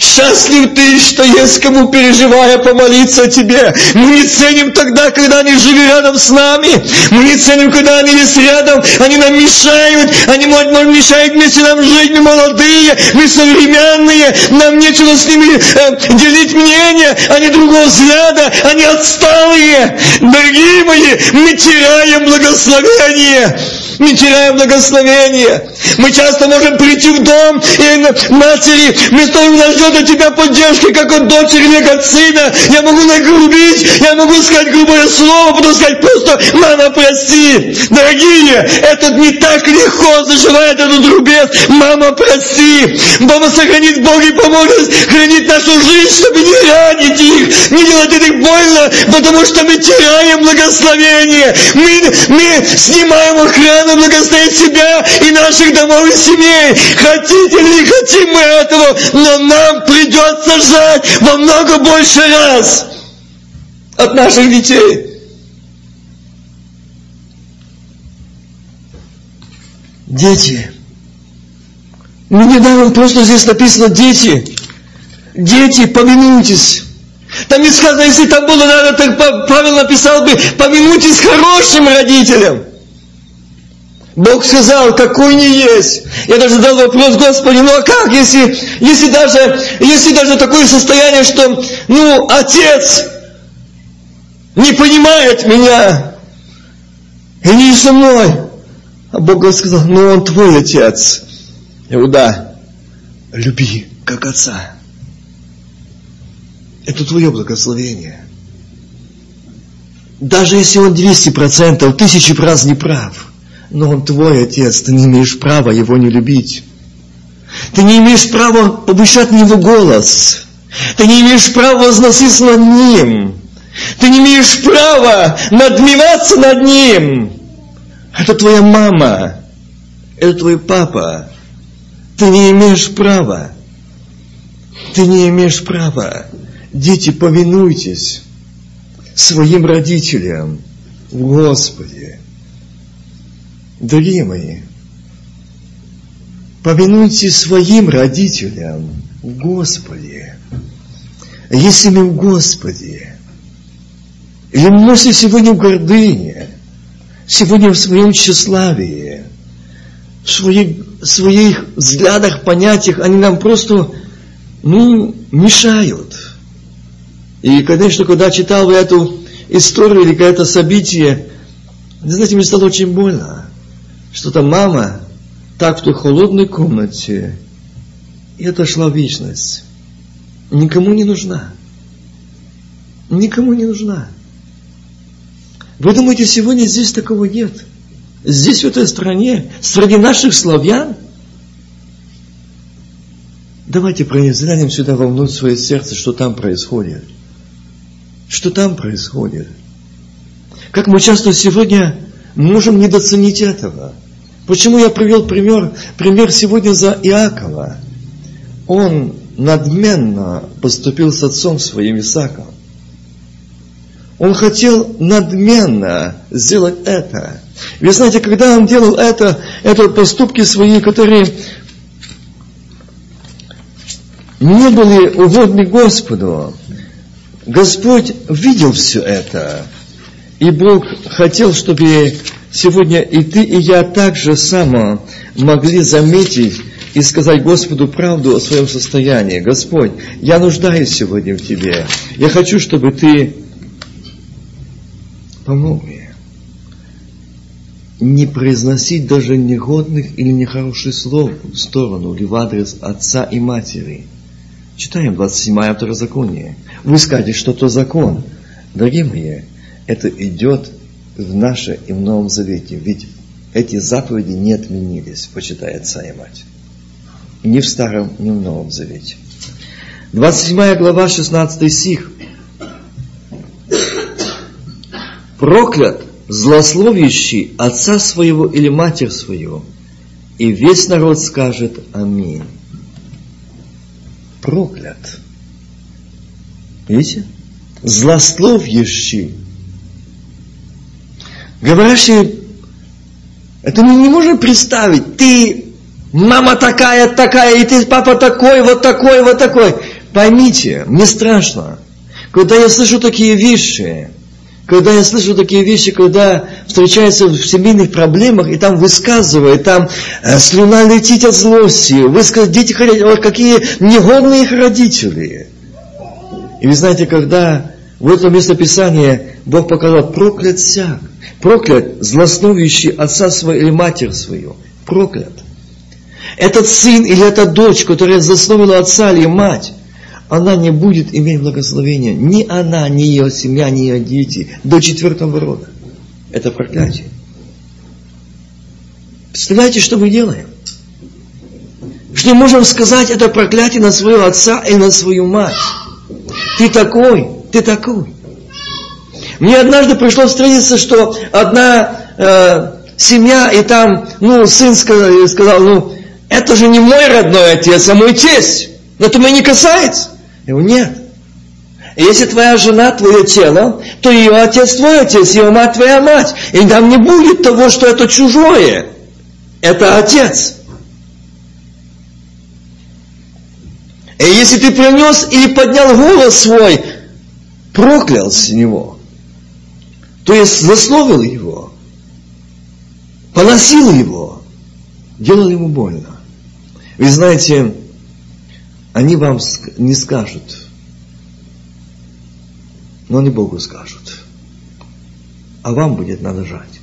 Счастлив ты, что есть кому, переживая, помолиться тебе. Мы не ценим тогда, когда они жили рядом с нами. Мы не ценим, когда они есть рядом. Они нам мешают. Они, может, мешают вместе нам жить. Мы молодые, мы современные. Нам нечего с ними э, делить мнение. Они другого взгляда. Они отсталые. Дорогие мои, мы теряем благословение мы теряем благословение. Мы часто можем прийти в дом и матери, вместо того, что ждет от тебя поддержки, как от дочери или от сына, я могу нагрубить, я могу сказать грубое слово, потом сказать просто, мама, прости. Дорогие, это не так легко заживает этот рубец. Мама, прости. Мама сохранит Бог и поможет хранить нашу жизнь, чтобы не ранить их, не делать их больно, потому что мы теряем благословение. Мы, мы снимаем охрану благословить себя и наших домов и семей. Хотите ли, хотим мы этого, но нам придется жать во много больше раз от наших детей. Дети. Ну, недавно просто здесь написано дети. Дети, помянуйтесь. Там не сказано, если там было надо, так Павел написал бы, помянуйтесь хорошим родителям. Бог сказал, какой не есть. Я даже задал вопрос, Господи, ну а как, если, если, даже, если даже такое состояние, что, ну, отец не понимает меня и не со мной. А Бог сказал, ну он твой отец. Иуда, люби, как отца. Это твое благословение. Даже если он 200%, тысячи раз не прав – но он твой отец, ты не имеешь права его не любить. Ты не имеешь права повышать на него голос. Ты не имеешь права возноситься над ним. Ты не имеешь права надмеваться над ним. Это твоя мама. Это твой папа. Ты не имеешь права. Ты не имеешь права. Дети, повинуйтесь своим родителям в Господе. Дорогие мои, повинуйте своим родителям в Господе. Если мы в Господе, или мысли сегодня в гордыне, сегодня в своем тщеславии, в своих, в своих взглядах, понятиях, они нам просто ну, мешают. И, конечно, когда читал эту историю или какое-то событие, знаете, мне стало очень больно что-то мама так в той холодной комнате и отошла в вечность. Никому не нужна. Никому не нужна. Вы думаете, сегодня здесь такого нет? Здесь, в этой стране, среди наших славян? Давайте взглянем сюда вовнутрь свое сердце, что там происходит. Что там происходит. Как мы часто сегодня можем недооценить этого. Почему я привел пример, пример сегодня за Иакова? Он надменно поступил с отцом своим Исаком. Он хотел надменно сделать это. Вы знаете, когда он делал это, это поступки свои, которые не были угодны Господу, Господь видел все это. И Бог хотел, чтобы сегодня и ты, и я так же само могли заметить и сказать Господу правду о своем состоянии. Господь, я нуждаюсь сегодня в Тебе. Я хочу, чтобы Ты помог мне не произносить даже негодных или нехороших слов в сторону или в адрес отца и матери. Читаем 27-е второзаконие. Вы скажете, что то закон. Дорогие мои, это идет в наше и в Новом Завете. Ведь эти заповеди не отменились, почитай отца и мать. Ни в Старом, ни в Новом Завете. 27 глава, 16 стих. Проклят злословящий отца своего или матерь свою, и весь народ скажет Аминь. Проклят. Видите? Злословящий. Говорящий, это мы не можем представить. Ты, мама такая, такая, и ты, папа такой, вот такой, вот такой. Поймите, мне страшно. Когда я слышу такие вещи, когда я слышу такие вещи, когда встречаются в семейных проблемах, и там высказывает, там э, слюна летит от злости, высказывают, дети хотят, ой, какие негодные их родители. И вы знаете, когда в этом местописании Бог показал, проклят всяк, проклят злословящий отца своего или матерь свою, проклят. Этот сын или эта дочь, которая засловила отца или мать, она не будет иметь благословения. Ни она, ни ее семья, ни ее дети до четвертого рода. Это проклятие. Представляете, что мы делаем? Что можем сказать это проклятие на своего отца и на свою мать. Ты такой, ты такой. Мне однажды пришлось встретиться, что одна э, семья, и там, ну, сын сказал, сказал, ну, это же не мой родной отец, а мой тесть. Это меня не касается. Его нет. Если твоя жена твое тело, то ее отец твой отец, ее мать твоя мать. И там не будет того, что это чужое. Это отец. И если ты принес или поднял голос свой, проклял с него, то есть засловил его, поносил его, делал ему больно. Вы знаете, они вам не скажут, но они Богу скажут. А вам будет надо жать.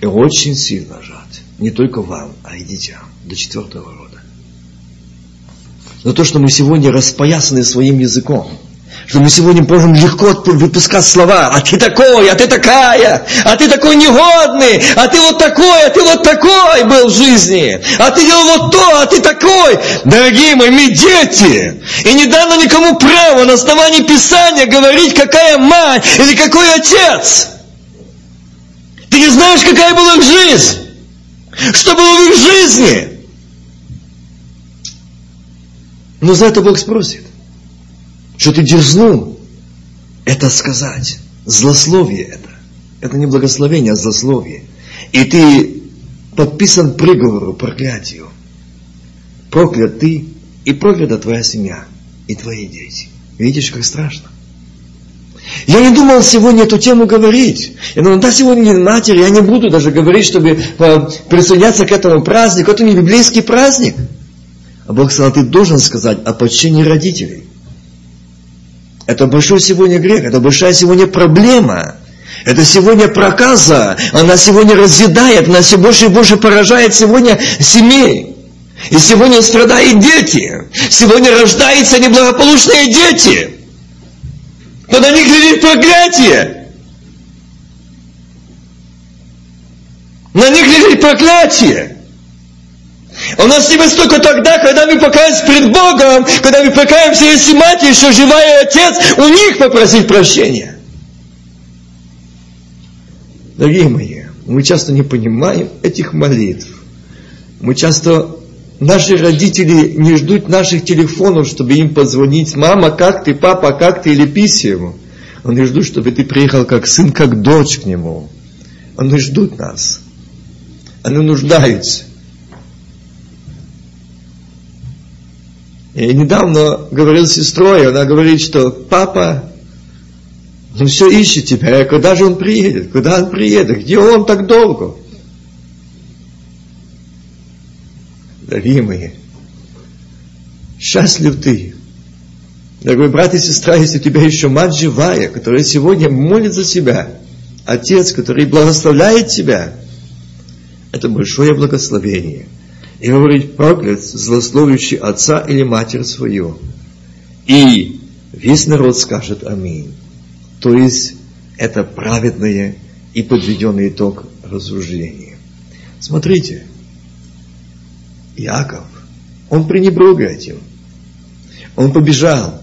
И очень сильно жать. Не только вам, а и детям до четвертого рода. Но то, что мы сегодня распоясаны своим языком – что мы сегодня можем легко выпускать слова, а ты такой, а ты такая, а ты такой негодный, а ты вот такой, а ты вот такой был в жизни, а ты делал вот то, а ты такой. Дорогие мои, мы дети, и не дано никому право на основании Писания говорить, какая мать или какой отец. Ты не знаешь, какая была их жизнь, что было в их жизни. Но за это Бог спросит что ты дерзнул это сказать. Злословие это. Это не благословение, а злословие. И ты подписан приговору, проклятию. Проклят ты и проклята твоя семья и твои дети. Видишь, как страшно. Я не думал сегодня эту тему говорить. Я думал, да, сегодня не матери, я не буду даже говорить, чтобы э, присоединяться к этому празднику. Это не библейский праздник. А Бог сказал, ты должен сказать о почтении родителей. Это большой сегодня грех, это большая сегодня проблема. Это сегодня проказа, она сегодня разъедает, она все больше и больше поражает сегодня семей. И сегодня страдают дети. Сегодня рождаются неблагополучные дети. На них лежит проклятие. На них лежит проклятие. У нас небес только тогда, когда мы покаемся пред Богом, когда мы покаемся, если мать еще живая отец, у них попросить прощения. Дорогие мои, мы часто не понимаем этих молитв. Мы часто, наши родители не ждут наших телефонов, чтобы им позвонить. Мама, как ты, папа, как ты, или писем. Они ждут, чтобы ты приехал как сын, как дочь к нему. Они ждут нас. Они нуждаются. И недавно говорил с сестрой, она говорит, что папа, он все ищет тебя, а когда же он приедет, куда он приедет, где он так долго? Дорогие мои, счастлив ты, Дорогой брат и сестра, если у тебя еще мать живая, которая сегодня молит за тебя, отец, который благословляет тебя, это большое благословение. И говорить проклят, злословящий отца или матерь свою. И весь народ скажет аминь. То есть это праведное и подведенный итог разоружения. Смотрите, Иаков, он пренебрег этим. Он побежал.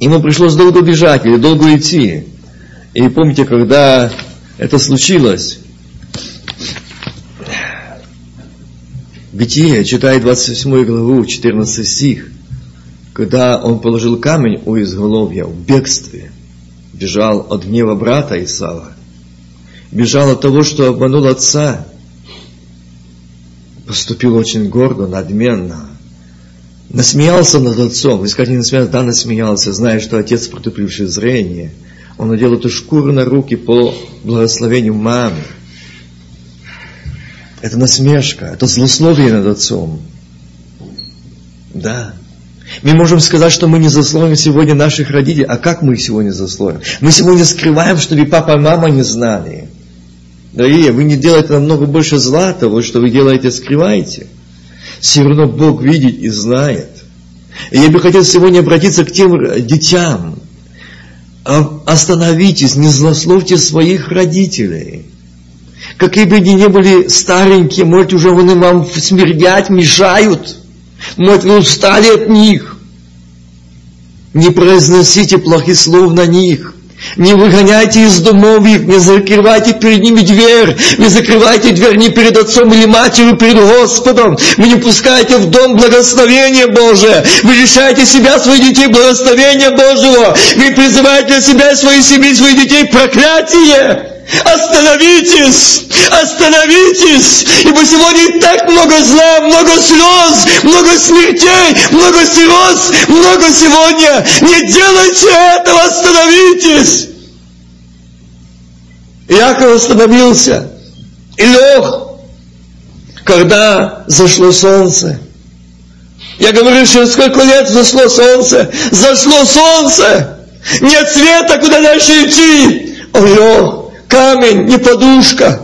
Ему пришлось долго бежать или долго идти. И помните, когда это случилось, Бытие, читает 28 главу, 14 стих, когда он положил камень у изголовья в бегстве, бежал от гнева брата Исава, бежал от того, что обманул отца, поступил очень гордо, надменно, насмеялся над отцом. Вы скажете, не насмеялся, да, насмеялся, зная, что отец протупивший зрение. Он надел эту шкуру на руки по благословению мамы. Это насмешка, это злословие над отцом. Да. Мы можем сказать, что мы не засловим сегодня наших родителей. А как мы их сегодня засловим? Мы сегодня скрываем, чтобы папа и мама не знали. Дорогие, вы не делаете намного больше зла того, что вы делаете, скрываете. Все равно Бог видит и знает. И я бы хотел сегодня обратиться к тем детям. А, остановитесь, не злословьте своих родителей. Какие бы они ни были старенькие, может, уже они вам смердять, мешают. Может, вы устали от них. Не произносите плохих слов на них. Не выгоняйте из домов их, не закрывайте перед ними дверь, не закрывайте дверь ни перед отцом или матерью, перед Господом. Вы не пускаете в дом благословения Божие. Вы лишаете себя, своих детей благословения Божьего. Вы призываете для себя, своей семьи, своих детей проклятие. Остановитесь! Остановитесь! Ибо сегодня и так много зла, много слез, много смертей, много слез, много сегодня. Не делайте этого, остановитесь! Яков остановился и лег, когда зашло солнце. Я говорю, что сколько лет зашло солнце? Зашло солнце! Нет света, куда дальше идти! Он лег камень, не подушка,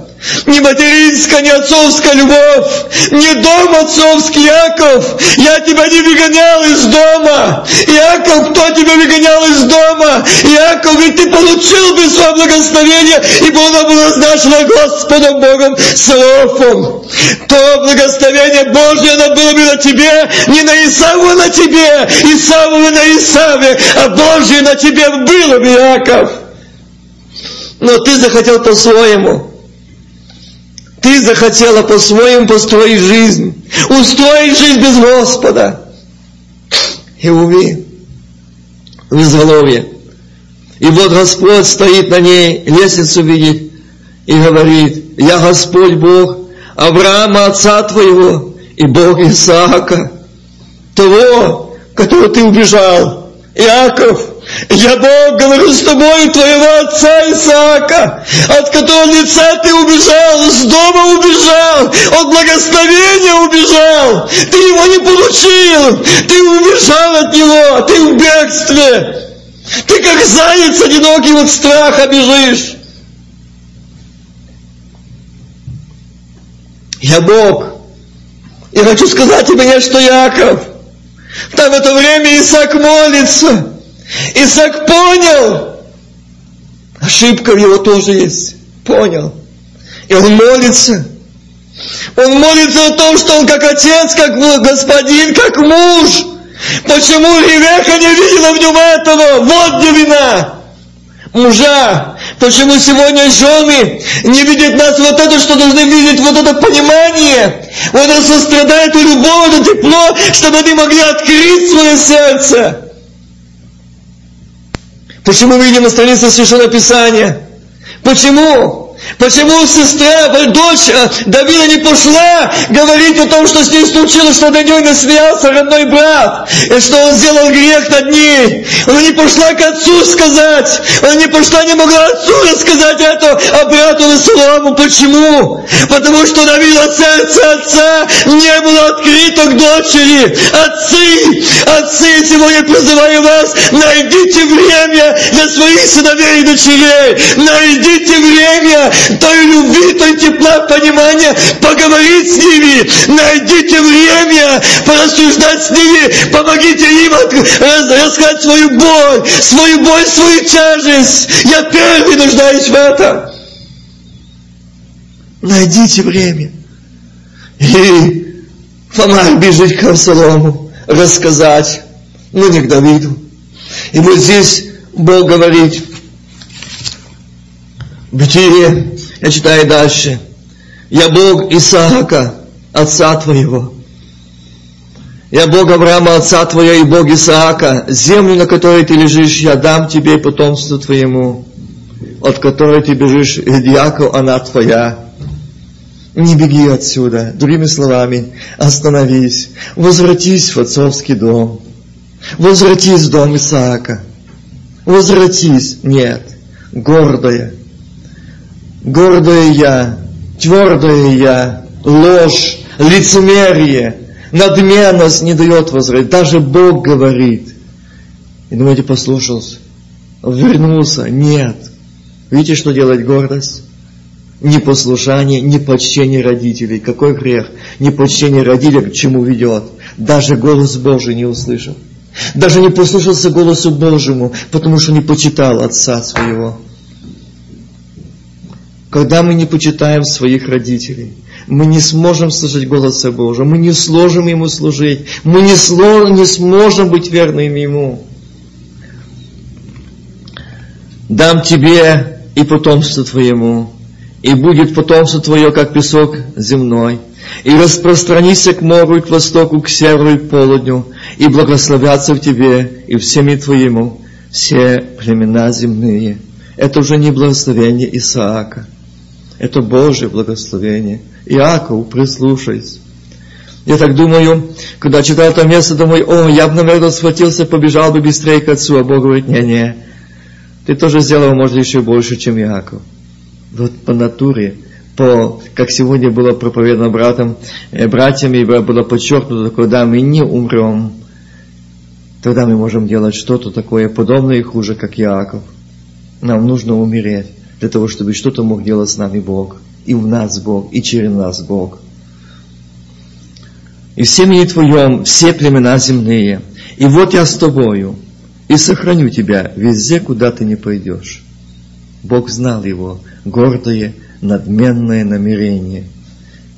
не материнская, не отцовская любовь, не дом отцовский, Яков. Я тебя не выгонял из дома. Яков, кто тебя выгонял из дома? Яков, ведь ты получил бы свое благословение, ибо оно было назначено Господом Богом Салофом. То благословение Божье, оно было бы на тебе, не на Исаву, а на тебе. Исаву на Исаве, а Божье на тебе было бы, Яков но ты захотел по-своему. Ты захотела по-своему построить жизнь. Устроить жизнь без Господа. И уви, в изголовье. И вот Господь стоит на ней, лестницу видит и говорит, я Господь Бог Авраама, отца твоего, и Бог Исаака, того, которого ты убежал. Иаков, я Бог говорю с тобой, твоего отца Исаака, от которого лица ты убежал, с дома убежал, от благословения убежал. Ты его не получил, ты убежал от него, ты в бегстве. Ты как заяц одинокий от страха бежишь. Я Бог. Я хочу сказать тебе, что Яков. Там в это время Исаак молится. Исаак понял, ошибка в его тоже есть, понял. И он молится. Он молится о том, что он как отец, как господин, как муж. Почему Ревеха не видела в нем этого? Вот где вина. Мужа, почему сегодня жены не видят нас вот это, что должны видеть, вот это понимание, вот это сострадание, эту любовь, это тепло, чтобы они могли открыть свое сердце. Почему мы видим на странице Священного Писания? Почему? Почему сестра, дочь э, Давида не пошла говорить о том, что с ней случилось, что над ней насмеялся родной брат, и что он сделал грех над ней. Она не пошла к отцу сказать, она не пошла, не могла отцу рассказать это, а брату Насуламу. Почему? Потому что Давида сердце отца не было открыто к дочери. Отцы, отцы, сегодня призываю вас, найдите время для своих сыновей и дочерей. Найдите время той любви, той тепла, понимания, поговорить с ними, найдите время, порассуждать с ними, помогите им рассказать свою боль, свою боль, свою тяжесть. Я первый нуждаюсь в этом. Найдите время. И Фомарь бежит к Авсалому рассказать, ну не к Давиду. И вот здесь Бог говорит, Бытие, я читаю дальше. Я Бог Исаака, отца твоего. Я Бог Авраама, отца твоего, и Бог Исаака. Землю, на которой ты лежишь, я дам тебе и потомству твоему, от которой ты бежишь, Яков, она твоя. Не беги отсюда. Другими словами, остановись. Возвратись в отцовский дом. Возвратись в дом Исаака. Возвратись. Нет. Гордая, гордое я, твердое я, ложь, лицемерие, надменность не дает возвратить. Даже Бог говорит. И думаете, послушался, вернулся. Нет. Видите, что делает гордость? Непослушание, непочтение родителей. Какой грех? Непочтение родителей к чему ведет? Даже голос Божий не услышал. Даже не послушался голосу Божьему, потому что не почитал отца своего. Когда мы не почитаем своих родителей, мы не сможем слышать голоса Божьего, мы не сможем Ему служить, мы не, сло, не сможем быть верными Ему. Дам тебе и потомство твоему, и будет потомство твое, как песок земной, и распространися к морю, и к востоку, к северу и к полудню, и благословятся в тебе и в семье твоему все племена земные. Это уже не благословение Исаака. Это Божье благословение. Иаков, прислушайся. Я так думаю, когда читал это место, думаю, о, я бы, наверное, схватился, побежал бы быстрее к отцу, а Бог говорит, не-не, ты тоже сделал, может, еще больше, чем Иаков. Вот по натуре, по, как сегодня было проповедано братом, э, братьями, было подчеркнуто, когда мы не умрем, тогда мы можем делать что-то такое подобное и хуже, как Иаков. Нам нужно умереть для того, чтобы что-то мог делать с нами Бог. И в нас Бог, и через нас Бог. И в семье твоем все племена земные. И вот я с тобою, и сохраню тебя везде, куда ты не пойдешь. Бог знал его гордое, надменное намерение.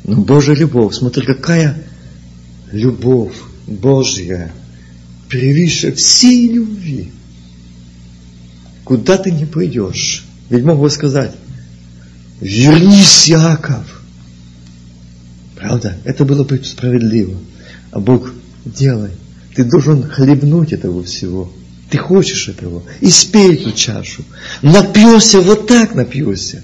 Но Божья любовь, смотри, какая любовь Божья, превыше всей любви. Куда ты не пойдешь, ведь мог бы сказать, вернись, Яков. Правда? Это было бы справедливо. А Бог, делай. Ты должен хлебнуть этого всего. Ты хочешь этого. И спей эту чашу. Напьешься, вот так напьешься.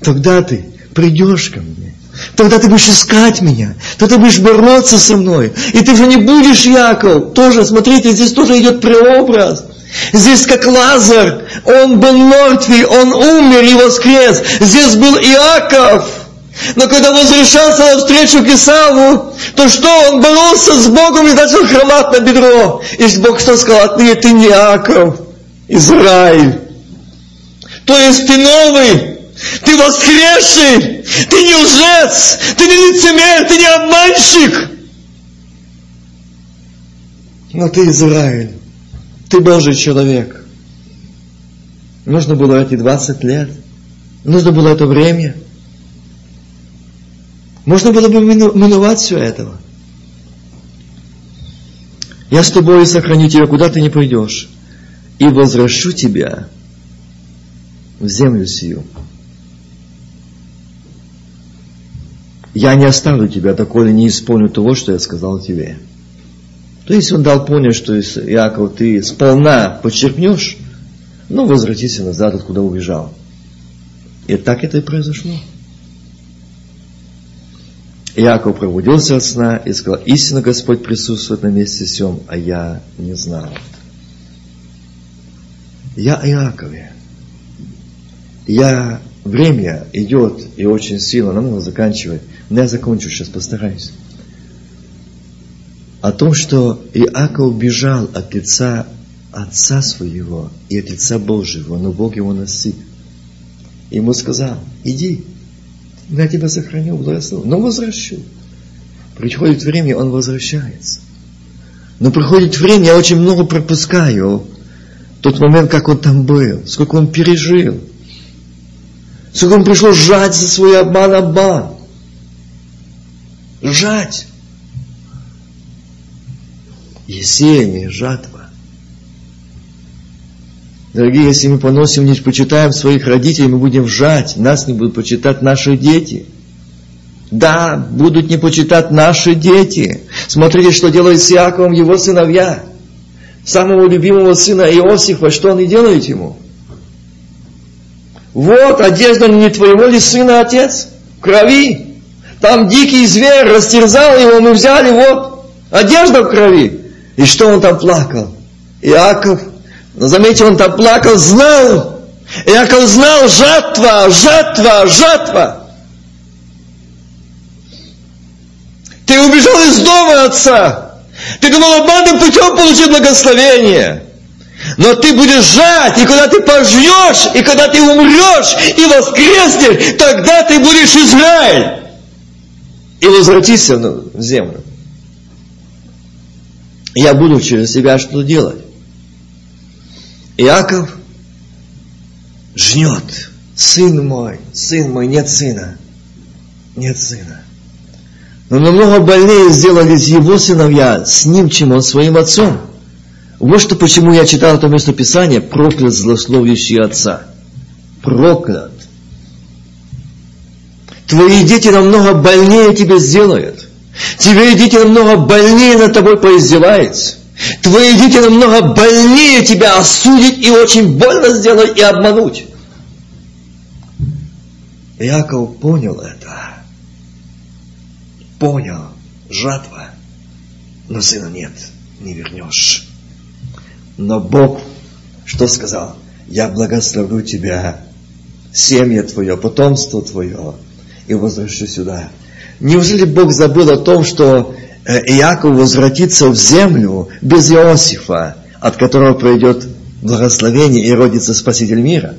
Тогда ты придешь ко мне. Тогда ты будешь искать меня. Тогда ты будешь бороться со мной. И ты уже не будешь Яков. Тоже, смотрите, здесь тоже идет преобраз. Здесь как Лазар, он был мертвый, он умер и воскрес. Здесь был Иаков. Но когда возвращался навстречу к Исаву, то что? Он боролся с Богом и начал хромать на бедро. И Бог что сказал? Отныне ты не Иаков, Израиль. То есть ты новый, ты воскресший, ты не лжец, ты не лицемер, ты не обманщик. Но ты Израиль. Ты Божий человек. Нужно было эти 20 лет. Нужно было это время. Можно было бы миновать все этого. Я с тобой сохраню тебя, куда ты не пойдешь. И возвращу тебя в землю сию. Я не оставлю тебя, доколе не исполню того, что я сказал тебе. То есть он дал понять, что Иаков, ты сполна подчеркнешь, ну, возвратись назад, откуда убежал. И так это и произошло. Иаков пробудился от сна и сказал, истинно Господь присутствует на месте всем, а я не знал. Я Иакове. Я, время идет и очень сильно, нам надо заканчивать. Но я закончу сейчас, постараюсь. О том, что Иаков бежал от лица отца своего и от лица Божьего, но Бог его настиг. Ему сказал, иди, я тебя сохраню, благословлю, но возвращу. Приходит время, он возвращается. Но приходит время, я очень много пропускаю тот момент, как он там был, сколько он пережил. Сколько он пришел жать за свой обман обман. Жать. Есения, жатва. Дорогие, если мы поносим, не почитаем своих родителей, мы будем жать, нас не будут почитать наши дети. Да, будут не почитать наши дети. Смотрите, что делает с Иаковом его сыновья. Самого любимого сына Иосифа, что они делают ему? Вот, одежда не твоего ли сына, отец? В крови. Там дикий зверь растерзал его, мы взяли, вот, одежда в крови. И что он там плакал? Иаков но заметьте, он там плакал, знал. Иаков знал, жатва, жатва, жатва. Ты убежал из дома отца. Ты думал, обманным путем получить благословение. Но ты будешь жать, и когда ты пожнешь, и когда ты умрешь, и воскреснешь, тогда ты будешь Израиль. И возвратишься в землю. Я буду через себя что делать. Иаков жнет. Сын мой, сын мой, нет сына. Нет сына. Но намного больнее сделали его сыновья с ним, чем он своим отцом. Вот что почему я читал это место Писания, проклят злословящий отца. Проклят. Твои дети намного больнее тебе сделают. Твои дети намного больнее над тобой поиздеваются. Твои дети намного больнее тебя осудить и очень больно сделать и обмануть. Иаков понял это. Понял. Жатва. Но сына нет, не вернешь. Но Бог что сказал? Я благословлю тебя, семья твое, потомство твое, и возвращу сюда. Неужели Бог забыл о том, что Э, Иаков возвратится в землю без Иосифа, от которого пройдет благословение и родится Спаситель мира.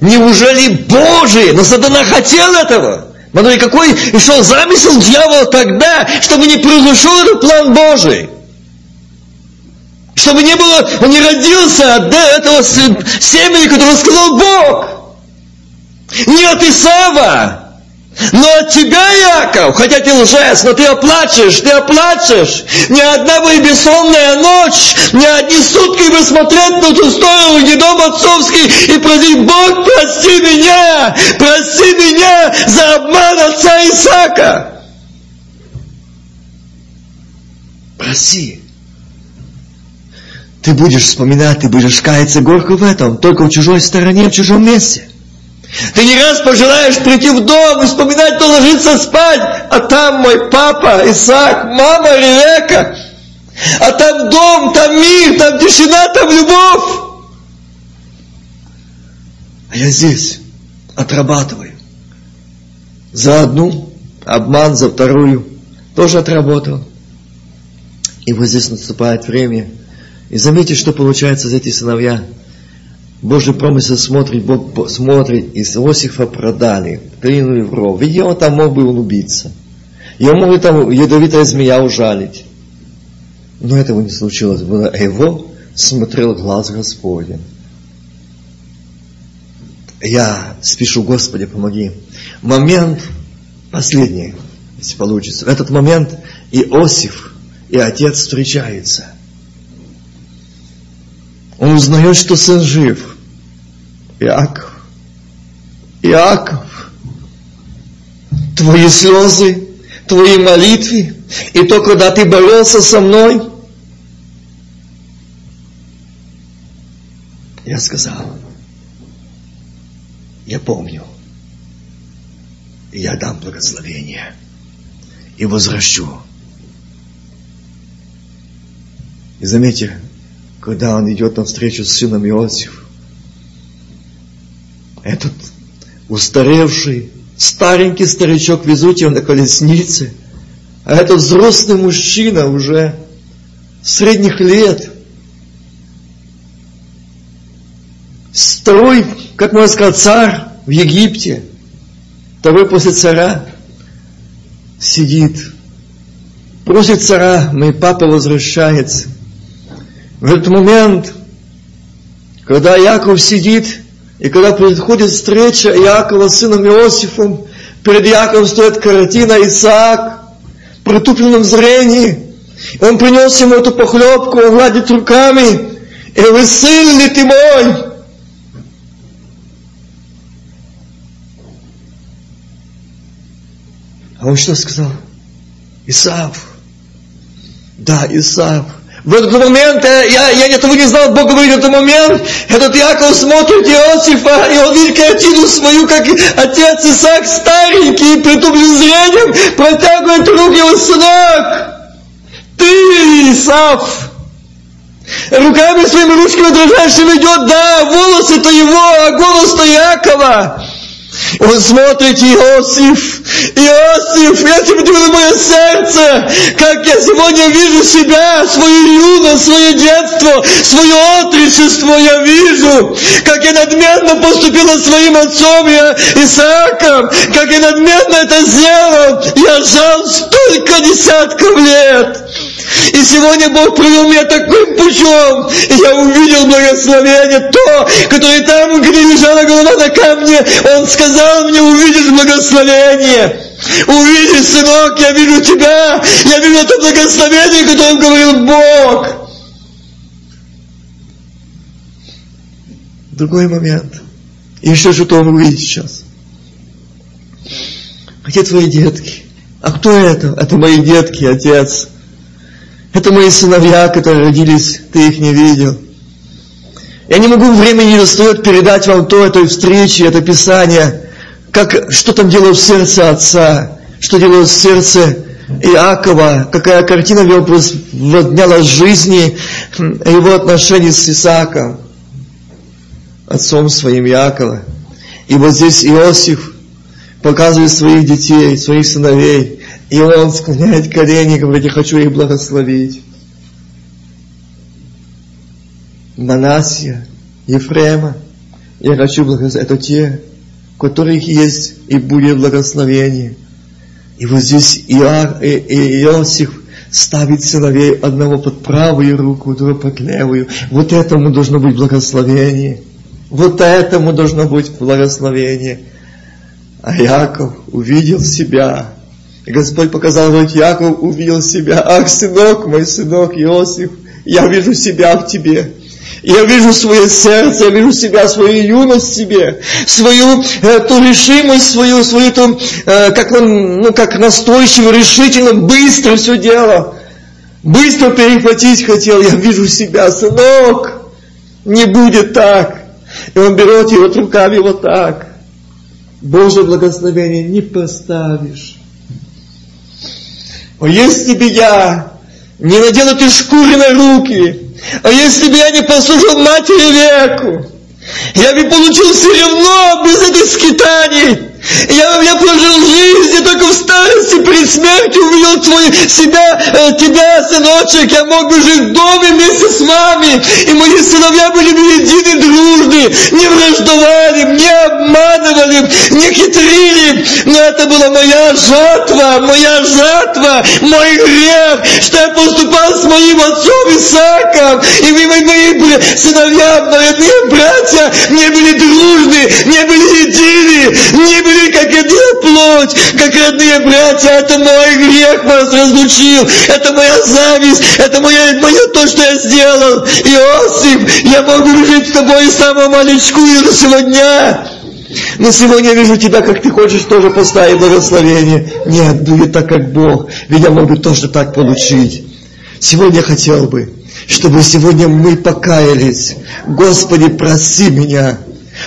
Неужели Божий? Но сатана хотел этого. Смотри, какой шел замысел дьявола тогда, чтобы не произошел этот план Божий. Чтобы не было, он не родился от этого семени, которого сказал Бог. Не от Исава, но от тебя, Яков, хотя ты лжец, но ты оплачешь, ты оплачешь. Ни одна бы бессонная ночь, ни одни сутки бы смотреть на ту сторону, где дом отцовский, и просить, Бог, прости меня, прости меня за обман отца Исаака. Прости. Ты будешь вспоминать, ты будешь каяться горько в этом, только в чужой стороне, в чужом месте. Ты не раз пожелаешь прийти в дом и вспоминать, то ложиться спать, а там мой папа, Исаак, мама Ревека, а там дом, там мир, там тишина, там любовь. А я здесь отрабатываю. За одну, обман, за вторую, тоже отработал. И вот здесь наступает время. И заметьте, что получается за эти сыновья – Божий промысел смотрит, Бог смотрит, из Иосифа продали, клинули в ров. Ведь он там мог бы он убиться. Его могли там ядовитая змея ужалить. Но этого не случилось. Было его смотрел глаз Господень. Я спешу, Господи, помоги. Момент последний, если получится. В этот момент Иосиф и отец встречаются. Он узнает, что сын жив. Иаков, Иаков, твои слезы, твои молитвы, и то, когда ты боролся со мной, я сказал, я помню. Я дам благословение. И возвращу. И заметьте, когда он идет навстречу с сыном Иосиф, этот устаревший, старенький старичок, везут его на колеснице, а этот взрослый мужчина уже средних лет, второй, как можно сказать, царь в Египте, второй после царя, сидит, просит царя, мой папа возвращается. В этот момент, когда Яков сидит, и когда приходит встреча Иакова с сыном Иосифом, перед Яковом стоит картина Исаак, в притупленном зрении. Он принес ему эту похлебку, он гладит руками. И вы сын ли ты мой? А он что сказал? Исаав. Да, Исаав. В этот момент, э, я, я этого не знал, Бог говорит, в этот момент, этот Яков смотрит Иосифа, и он видит картину свою, как отец Исаак старенький, притупленным зрением, протягивает руки его сынок. Ты, Исаф, руками своими ручками дрожащими идет, да, волосы-то его, а голос-то Якова. Он смотрит, Иосиф, Иосиф, я тебе говорю, мое сердце, как я сегодня вижу себя, свою юность, свое детство, свое отречество я вижу, как я надменно поступила своим отцом я, Исааком, как я надменно это сделал, я жал столько десятков лет. И сегодня Бог привел меня таким путем, и я увидел благословение, то, которое там, где лежала голова на камне, Он сказал мне, увидишь благословение. Увидишь, сынок, я вижу тебя, я вижу это благословение, которое говорил Бог. Другой момент. Еще что-то он увидит сейчас. А где твои детки? А кто это? Это мои детки, отец. Это мои сыновья, которые родились, ты их не видел. Я не могу, времени не достает передать вам то, этой встречи, это Писание, как, что там делает в сердце отца, что делает в сердце Иакова, какая картина его воздняла жизни, его отношений с Исааком, отцом своим Иакова. И вот здесь Иосиф показывает своих детей, своих сыновей, и он склоняет колени, говорит, я хочу их благословить. Манасия, Ефрема, я хочу благословить. Это те, у которых есть и будет благословение. И вот здесь Иар, и, и Иосиф ставит сыновей одного под правую руку, другого под левую. Вот этому должно быть благословение. Вот этому должно быть благословение. А Яков увидел себя Господь показал, вот Яков увидел себя. Ах, сынок мой, сынок Иосиф, я вижу себя в тебе. Я вижу свое сердце, я вижу себя, свою юность в себе, свою э, ту решимость, свою, свою ту, э, как он, ну, как настойчиво, решительно, быстро все дело. Быстро перехватить хотел, я вижу себя, сынок, не будет так. И он берет его руками вот так. Божье благословение не поставишь. А если бы я не надел эти шкуры на руки, а если бы я не послужил матери веку, я бы получил все равно без этих скитаний. Я, я прожил жизнь, и только в старости, при смерти увидел твой, себя, э, тебя, сыночек. Я мог бы жить в доме вместе с вами. И мои сыновья были бы едины, дружны, не враждовали, не обманывали, не хитрили. Но это была моя жатва, моя жатва, мой грех, что я поступал с моим отцом Исааком. И мои, мои сыновья, мои братья, не были дружны, не были едины, не были были как одна плоть, как родные братья. Это мой грех вас разлучил. Это моя зависть. Это мое, мое то, что я сделал. Иосиф, я могу жить с тобой с самого маленького и до сегодня. Но сегодня я вижу тебя, как ты хочешь тоже поставить благословение. Нет, будет так, как Бог. Ведь я могу тоже так получить. Сегодня я хотел бы, чтобы сегодня мы покаялись. Господи, проси меня,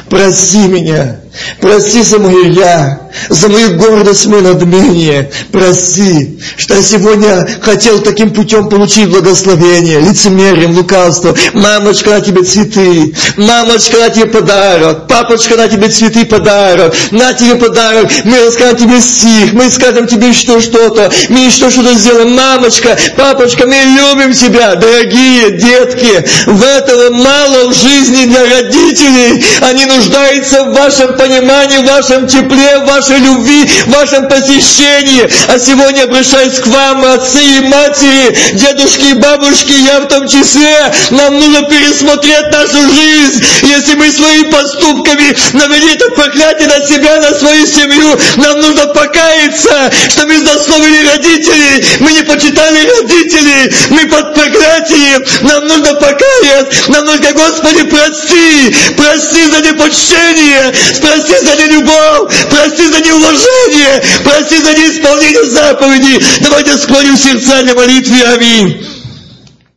проси меня, Прости за мое я, за мою гордость, мое надмение. Прости, что я сегодня хотел таким путем получить благословение, лицемерием, лукавством. Мамочка, на тебе цветы. Мамочка, на тебе подарок. Папочка, на тебе цветы, подарок. На тебе подарок. Мы расскажем тебе стих. Мы скажем тебе что что-то. Мы что что-то сделаем. Мамочка, папочка, мы любим тебя, дорогие детки. В этого мало в жизни для родителей. Они нуждаются в вашем понимании, в вашем тепле, в вашей любви, в вашем посещении. А сегодня обращаюсь к вам, отцы и матери, дедушки и бабушки, я в том числе. Нам нужно пересмотреть нашу жизнь. Если мы своими поступками навели это проклятие на себя, на свою семью, нам нужно покаяться, что мы засловили родителей, мы не почитали родителей, мы под проклятием, нам нужно покаяться, нам нужно, Господи, прости, прости за непочтение, прости за нелюбовь, прости за неуважение, прости за неисполнение заповедей. Давайте склоним сердца для молитвы. Аминь.